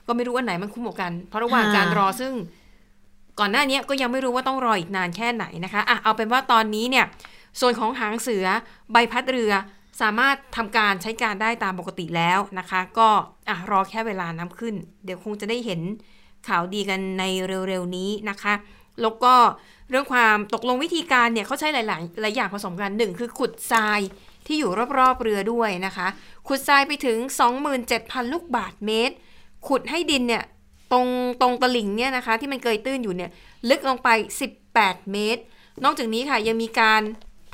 H: ก็ไม่รู้อันไหนมันคุ้มกว่ากัน เพราะระหว่าง
B: อ่า
H: การรอซึ่ง ก่อนหน้านี้ก็ยังไม่รู้ว่าต้องรออีกนานแค่ไหนนะคะอะเอาเป็นว่าตอนนี้เนี่ยส่วนของหางเสือใบพัดเรือสามารถทำการใช้การได้ตามปกติแล้วนะคะ ก็อะรอแค่เวลาน้ำขึ้น เดี๋ยวคงจะได้เห็นข่าวดีกันในเร็วๆนี้นะคะ แล้วก็เรื่องความตกลงวิธีการเนี่ยเขาใช้หลายๆหลายอย่างผสมกันหนึ่งคือขุดทราย ที่อยู่รอบๆเรือด้วยนะคะ ขุดทรายไปถึง 27,000 ลูกบาทเมตร ขุดให้ดินเนี่ยตรงตรงตลิ่งเนี่ยนะคะที่มันเกยตื้นอยู่เนี่ยลึกลงไป 18 เมตร นอกจากนี้ค่ะยังมีการ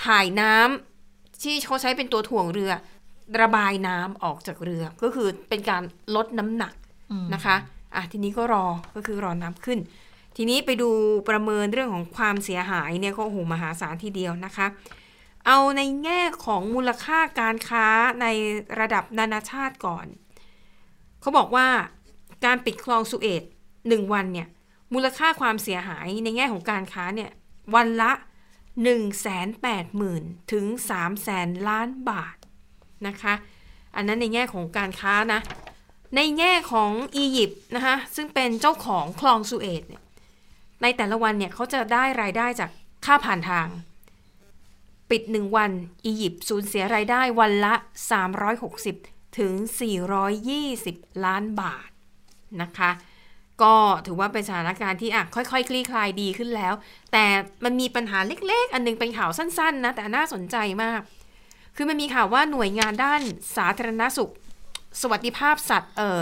H: ถ่ายน้ำที่เขาใช้เป็นตัวถ่วงเรือ ระบายน้ำออกจากเรือ ก็คือเป็นการลดน้ำหนักนะคะอะทีนี้ก็รอก็คือรอน้ำขึ้น ทีนี้ไปดูประเมินเรื่องของความเสียหายเนี่ยก็โอ้โหมหาศาลทีเดียวนะคะ เอาในแง่ของมูลค่าการค้าในระดับนานาชาติก่อน เขาบอกว่าการปิดคลองสุเอตหนึ่งวันเนี่ย มูลค่าความเสียหายในแง่ของการค้าเนี่ย วันละ 1 8 0 0 0 0 ถึง 3 0 0แสนล้านบาทนะคะ อันนั้นในแง่ของการค้านะ ในแง่ของอียิปต์นะคะซึ่งเป็นเจ้าของคลองสุเอตเนี่ยในแต่ละวันเนี่ยเขาจะได้รายได้จากค่าผ่านทาง ปิดหนึ่งวัน อียิปต์สูญเสียรายได้วันละ 360 ถึง 420 ล้านบาทนะคะ ก็ถือว่าเป็นสถานการณ์ที่อะค่อยๆคคลี่คลายดีขึ้นแล้ว แต่มันมีปัญหาเล็กๆ อันหนึงเป็นข่าวสั้นๆนะ แต่น่าสนใจมาก คือมันมีข่าวว่าหน่วยงานด้านสาธารณสุข สวัสดิภาพสัตว์เออ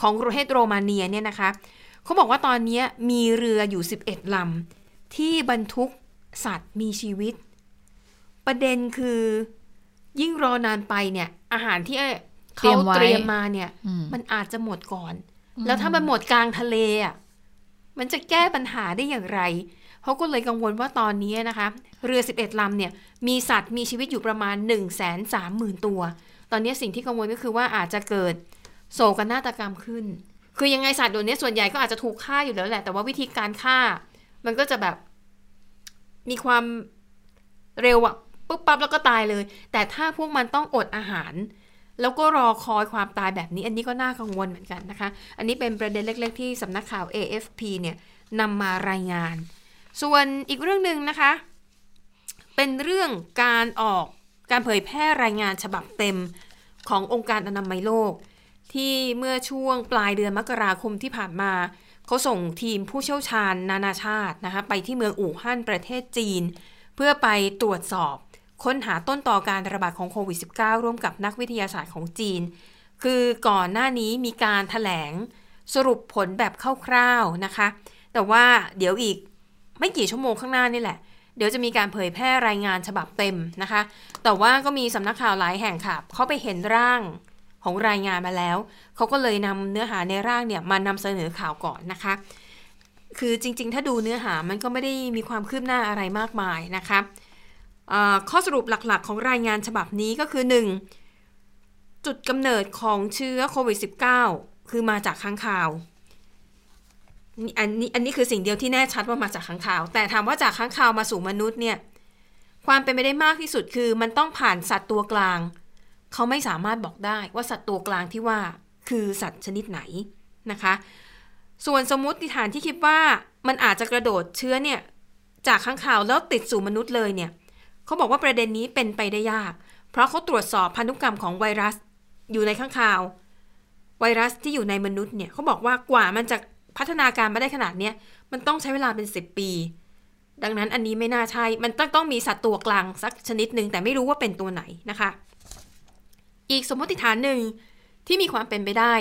H: ของประเทศโรมาเนียเนี่ยนะคะเขาบอกว่าตอนนี้มีเรืออยู่ 11ลำที่บรรทุกสัตว์มีชีวิต ประเด็นคือ ยิ่งรอนานไปเนี่ย อาหารที่เขา
C: เตรียมไว้
H: เตรียมมาเนี่ย
C: อืม
H: มันอาจจะหมดก่อน แล้วถ้ามันหมดกลางทะเลอะมันจะแก้ปัญหาได้อย่างไรเขาก็เลยกังวลว่าตอนนี้นะคะ เรือ 11ลำเนี่ย มีสัตว์มีชีวิตอยู่ประมาณ 1 3 0 0 0 0 ตัว ตอนนี้สิ่งที่กังวลก็คือว่าอาจจะเกิดโศกนาฏกรรมขึ้น คือยังไงสัตว์ตัวนี้ส่วนใหญ่ก็อาจจะถูกฆ่าอยู่แล้วแหละ แต่ว่าวิธีการฆ่า มันก็จะแบบ มีความเร็วอะ ปุ๊บปั๊บแล้วก็ตายเลย แต่ถ้าพวกมันต้องอดอาหาร แล้วก็รอคอยความตายแบบนี้ อันนี้ก็น่ากังวลเหมือนกันนะคะ อันนี้เป็นประเด็นเล็ก ๆ ที่สำนักข่าว AFP เนี่ยนำมารายงาน ส่วนอีกเรื่องหนึ่งนะคะ เป็นเรื่องการออกการเผยแพร่รายงานฉบับเต็มขององค์การอนามัยโลก ที่เมื่อช่วงปลายเดือนมกราคมที่ผ่านมาเขาส่งทีมผู้เชี่ยวชาญนานาชาตินะคะไปที่เมืองอู่ฮั่นประเทศจีน เพื่อไปตรวจสอบ ค้นหาต้นต่อการระบาดของโควิด -19 ร่วมกับนักวิทยาศาสตร์ของจีน คือก่อนหน้านี้มีการถแถลงสรุปผลแบบคร่าวๆนะคะ แต่ว่าเดี๋ยวอีกไม่กี่ชั่วโมงข้างหน้านี่แหละ เดี๋ยวจะมีการเผยแพร่รายงานฉบับเต็มนะคะ แต่ว่าก็มีสำนักข่าวหลายแห่งค่ะเขาไปเห็นร่างของรายงานมาแล้ว เขาก็เลยนำเนื้อหาในร่างเนี่ยมานำเสนอข่าวก่อนนะคะ คือจริงๆ ถ้าดูเนื้อหามันก็ไม่ได้มีความคืบหน้าอะไรมากมายนะคะ ข้อสรุปหลักๆ ของรายงานฉบับนี้ก็คือ 1. จุดกำเนิดของเชื้อโควิด -19 คือมาจากค้างคาวอันนี้อันนี้คือสิ่งเดียวที่แน่ชัดว่ามาจากค้างคาว แต่ถามว่าจากค้างคาวมาสู่มนุษย์เนี่ยความเป็นไปได้มากที่สุดคือมันต้องผ่านสัตว์ตัวกลาง เขาไม่สามารถบอกได้ว่าสัตว์ตัวกลางที่ว่าคือสัตว์ชนิดไหนนะคะ ส่วนสมมติฐานที่คิดว่ามันอาจจะกระโดดเชื้อเนี่ยจากค้างคาวแล้วติดสู่มนุษย์เลยเนี่ย เขาบอกว่าประเด็นนี้เป็นไปได้ยาก เพราะเขาตรวจสอบพันธุกรรมของไวรัสอยู่ในข้างคาว ไวรัสที่อยู่ในมนุษย์เนี่ยเขาบอกว่ากว่ามันจะพัฒนาการมาได้ขนาดนี้มันต้องใช้เวลาเป็น 10 ปี ดังนั้นอันนี้ไม่น่าใช่ มันต้องต้องมีสัตว์ตัวกลางสักชนิดหนึ่งแต่ไม่รู้ว่าเป็นตัวไหนนะคะ อีกสมมติฐานหนึ่งที่มีความเป็นไปได้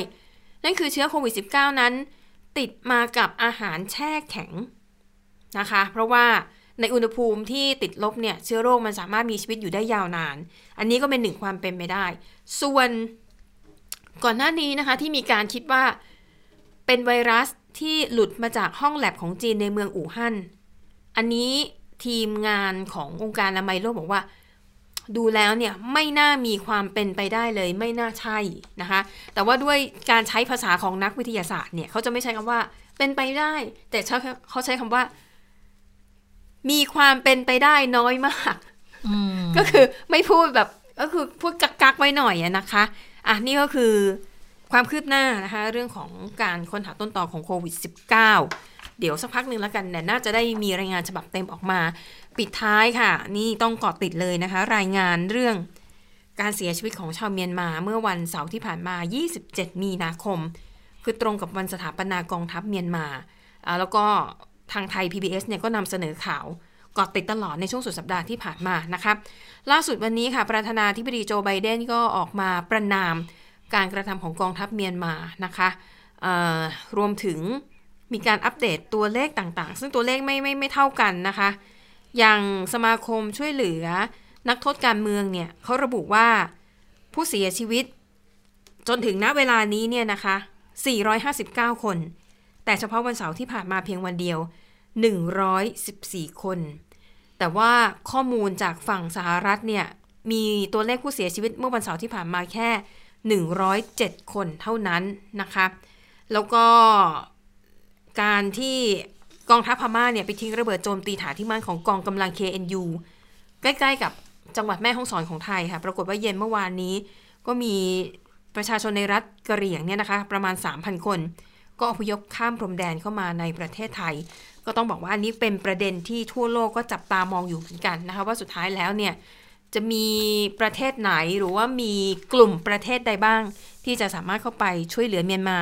H: นั่นคือเชื้อโควิด -19 นั้น ติดมากับอาหารแช่แข็งนะคะ เพราะว่า ในอุณหภูมิที่ติดลบเนี่ยเชื้อโรคมันสามารถมีชีวิตอยู่ได้ยาวนาน อันนี้ก็เป็นหนึ่งความเป็นไปได้ ส่วนก่อนหน้านี้นะคะที่มีการคิดว่าเป็นไวรัสที่หลุดมาจากห้องแลบของจีนในเมืองอู่ฮั่น อันนี้ทีมงานขององค์การอนามัยโลกบอกว่า ดูแล้วเนี่ยไม่น่ามีความเป็นไปได้เลย ไม่น่าใช่นะคะ แต่ว่าด้วยการใช้ภาษาของนักวิทยาศาสตร์เนี่ยเขาจะไม่ใช้คำว่าเป็นไปได้ แต่เขาใช้คำว่า มีความเป็นไปได้น้อยมากก็คือไม่พูดแบบก็คือพูดกักๆไว้หน่อยนะคะอะนี่ก็คือความคืบหน้านะคะ เรื่องของการค้นหาต้นตอของโควิด -19 เดี๋ยวสักพักหนึ่งแล้วกันเนี่ยน่าจะได้มีรายงานฉบับเต็มออกมา ปิดท้ายค่ะ นี่ต้องเกาะติดเลยนะคะ รายงานเรื่องการเสียชีวิตของชาวเมียนมาเมื่อวันเสาร์ที่ผ่านมา 27 มีนาคม คือตรงกับวันสถาปนากองทัพเมียนมา แล้วก็ ทางไทย PBS เนี่ยก็นำเสนอข่าวกอดติดตลอดในช่วงสุดสัปดาห์ที่ผ่านมานะคะล่าสุดวันนี้ค่ะ ประธานาธิบดีโจไบเดนก็ออกมาประนามการกระทำของกองทัพเมียนมานะคะรวมถึงมีการอัปเดตตัวเลขต่างๆ ซึ่งตัวเลขไม่ไม่ไม่เท่ากันนะคะ อย่างสมาคมช่วยเหลือนักโทษการเมืองเนี่ยเขาระบุว่าผู้เสียชีวิตจนถึงณเวลานี้เนี่ยนะคะ 459 คน แต่เฉพาะวันเสาร์ที่ผ่านมาเพียงวันเดียว 114 คน แต่ว่าข้อมูลจากฝั่งสหรัฐเนี่ยมีตัวเลขผู้เสียชีวิตเมื่อวันเสาร์ที่ผ่านมาแค่ 107 คนเท่านั้นนะคะ แล้วก็การที่กองทัพพม่าเนี่ยไปทิ้งระเบิดโจมตีฐานที่มั่นของกองกำลัง KNU ใกล้ๆกับจังหวัดแม่ฮ่องสอนของไทยค่ะ ปรากฏว่าเย็นเมื่อวานนี้ ก็มีประชาชนในรัฐกะเหรี่ยงเนี่ยนะคะ ประมาณ 3,000 คน ก็อพยพข้ามพรมแดนเข้ามาในประเทศไทย ก็ต้องบอกว่าอันนี้เป็นประเด็นที่ทั่วโลกก็จับตามองอยู่เหมือนกันนะคะว่าสุดท้ายแล้วเนี่ยจะมีประเทศไหนหรือว่ามีกลุ่มประเทศใดบ้าง ที่จะสามารถเข้าไปช่วยเหลือเมียนมา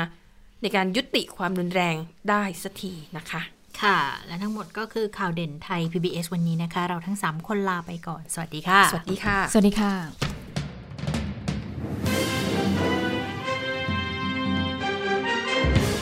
H: ในการยุติความรุนแรงได้สักทีนะคะ
B: ค่ะ และทั้งหมดก็คือข่าวเด่นไทย PBS วันนี้นะคะ เราทั้ง 3 คนลาไปก่อน สวัสดีค่ะ
H: สวัสดีค่ะ
C: สวัสดีค่ะ